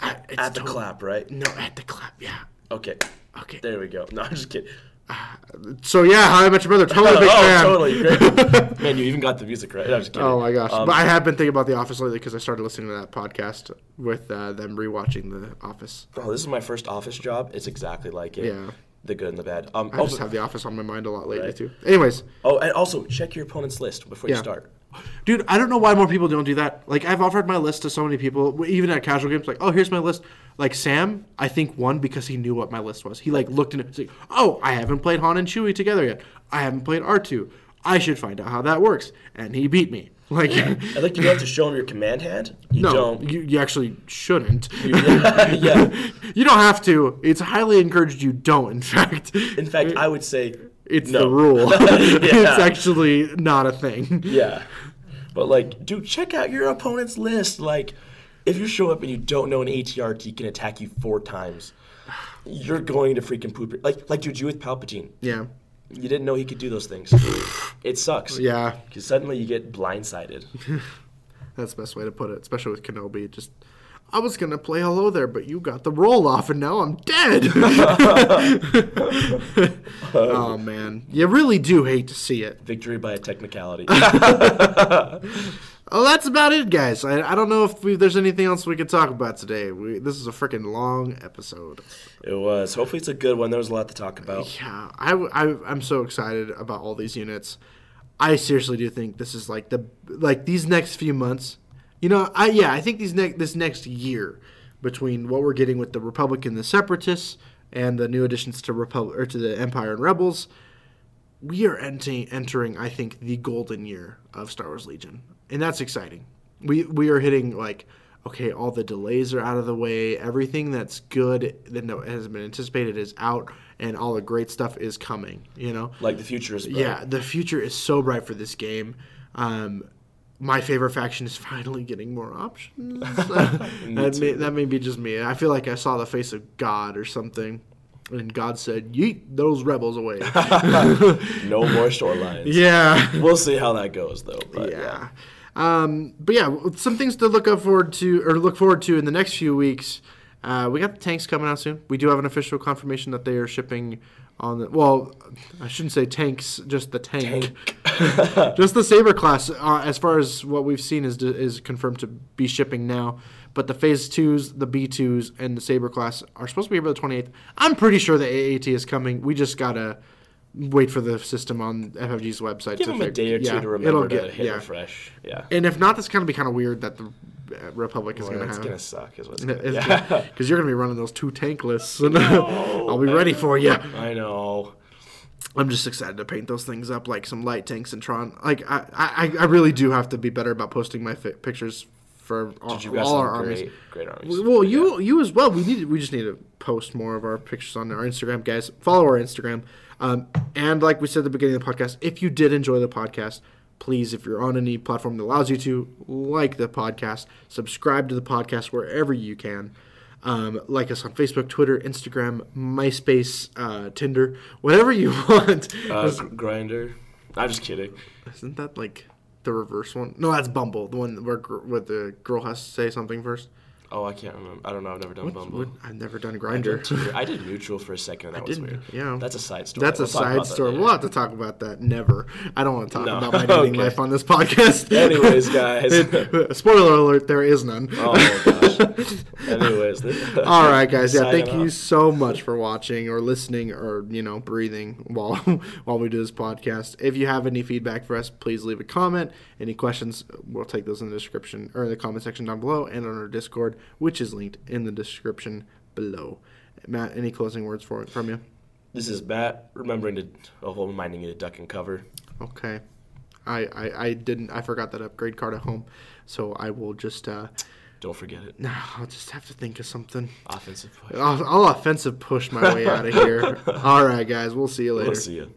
Uh, At the clap, right? No, at the clap. Yeah. Okay. Okay. There we go. No, I'm just kidding. So yeah, How I Met Your Mother. Totally big oh, fan. totally. Great. Man, you even got the music right. I'm just kidding. Oh my gosh! Um, but I have been thinking about The Office lately because I started listening to that podcast with uh, them rewatching The Office. oh, this is my first office job. It's exactly like it. Yeah. The good and the bad. Um, I oh, just have The Office on my mind a lot lately Right. too. Anyways, oh, and also check your opponent's list before you start. Dude, I don't know why more people don't do that. Like I've offered my list to so many people, even at casual games. Like, oh, here's my list. Like Sam, I think won because he knew what my list was. He like looked in it. He's like, oh, I haven't played Han and Chewie together yet. I haven't played R two. I should find out how that works. And he beat me. Like, I think you have to show him your command hand. You no, don't. you, you actually shouldn't. yeah. You don't have to. It's highly encouraged you don't, in fact. In fact, I would say it's no. the rule. Yeah. It's actually not a thing. Yeah. But like, dude, check out your opponent's list. Like, if you show up and you don't know an AT-RT can attack you four times, you're going to freaking poop. Like, like dude, you with Palpatine. Yeah. You didn't know he could do those things. It sucks. Yeah. Because suddenly you get blindsided. That's the best way to put it, especially with Kenobi. Just, I was going to play hello there, but you got the roll off, and now I'm dead. oh, man. You really do hate to see it. Victory by a technicality. Oh, that's about it, guys. I, I don't know if we, there's anything else we could talk about today. We, this is a freaking long episode. it was. Hopefully, it's a good one. There was a lot to talk about. Yeah, I, I, I'm so excited about all these units. I seriously do think this is like the like these next few months. You know, I yeah, I think these next this next year between what we're getting with the Republic and the Separatists and the new additions to Republic or to the Empire and Rebels, we are entering entering I think the golden year of Star Wars Legion, and that's exciting. We we are hitting like okay, all the delays are out of the way, everything that's good that has been anticipated is out, and all the great stuff is coming. You know, Like, the future is bright. yeah, the future is so bright for this game. Um, my favorite faction is finally getting more options. that, may, that may be just me. I feel like I saw the face of God or something, and God said, "Yeet those rebels away." No more shorelines. yeah, We'll see how that goes, though. But, yeah. yeah. Um, but yeah, some things to look up forward to or look forward to in the next few weeks. Uh, we got the tanks coming out soon. We do have an official confirmation that they are shipping on the. Well, I shouldn't say tanks, just the tank, just the saber class. Uh, as far as what we've seen is is confirmed to be shipping now. But the phase twos, the B twos, and the saber class are supposed to be here by the twenty eighth. I'm pretty sure the AAT is coming. We just gotta wait for the system on FFG's website. Give to them a fig- day or two yeah, to remember it'll to get- hit yeah. refresh. Yeah. And if not, that's gonna be kind of weird that the Republic is Well, gonna it's gonna suck, is what's gonna. Because you're gonna be running those two tank lists, and I'll be ready for you. I know. I'm just excited to paint those things up like some light tanks and Tron. Like I, I, I really do have to be better about posting my fi- pictures for all, all our armies. great, great armies. Well, you you as well. We need we just need to post more of our pictures on our Instagram, guys. Follow our Instagram. Um, and like we said at the beginning of the podcast, if you did enjoy the podcast, please, if you're on any platform that allows you to, like the podcast, subscribe to the podcast wherever you can. Um, like us on Facebook, Twitter, Instagram, MySpace, uh, Tinder, whatever you want. Uh, Grindr. I'm just kidding. Isn't that like The reverse one. No, that's Bumble. The one where, gr- where the girl has to say something first. Oh, I can't remember. I don't know. I've never done What- Bumble. what- I've never done I Grindr. Tinder. I did Neutral for a second. That was didn't- weird. yeah. That's a side story. That's a We'll talk side story. We'll have to talk about that. Never. I don't want to talk No. about my dating Okay. life on this podcast. Anyways, guys. Uh, spoiler alert: there is none. Oh gosh. Anyways. All right, guys. Yeah, thank you off. so much for watching or listening or you know breathing while while we do this podcast. If you have any feedback for us, please leave a comment. Any questions, we'll take those in the description or in the comment section down below, and on our Discord, which is linked in the description below. Matt, any closing words for from you? This is Matt. Remembering to, oh, reminding you to duck and cover. Okay. I, I, I didn't I forgot that upgrade card at home, so I will just uh, Don't forget it. No, I'll just have to think of something. Offensive push. I'll, I'll offensive push my way out of here. All right, guys, we'll see you later. We'll see you.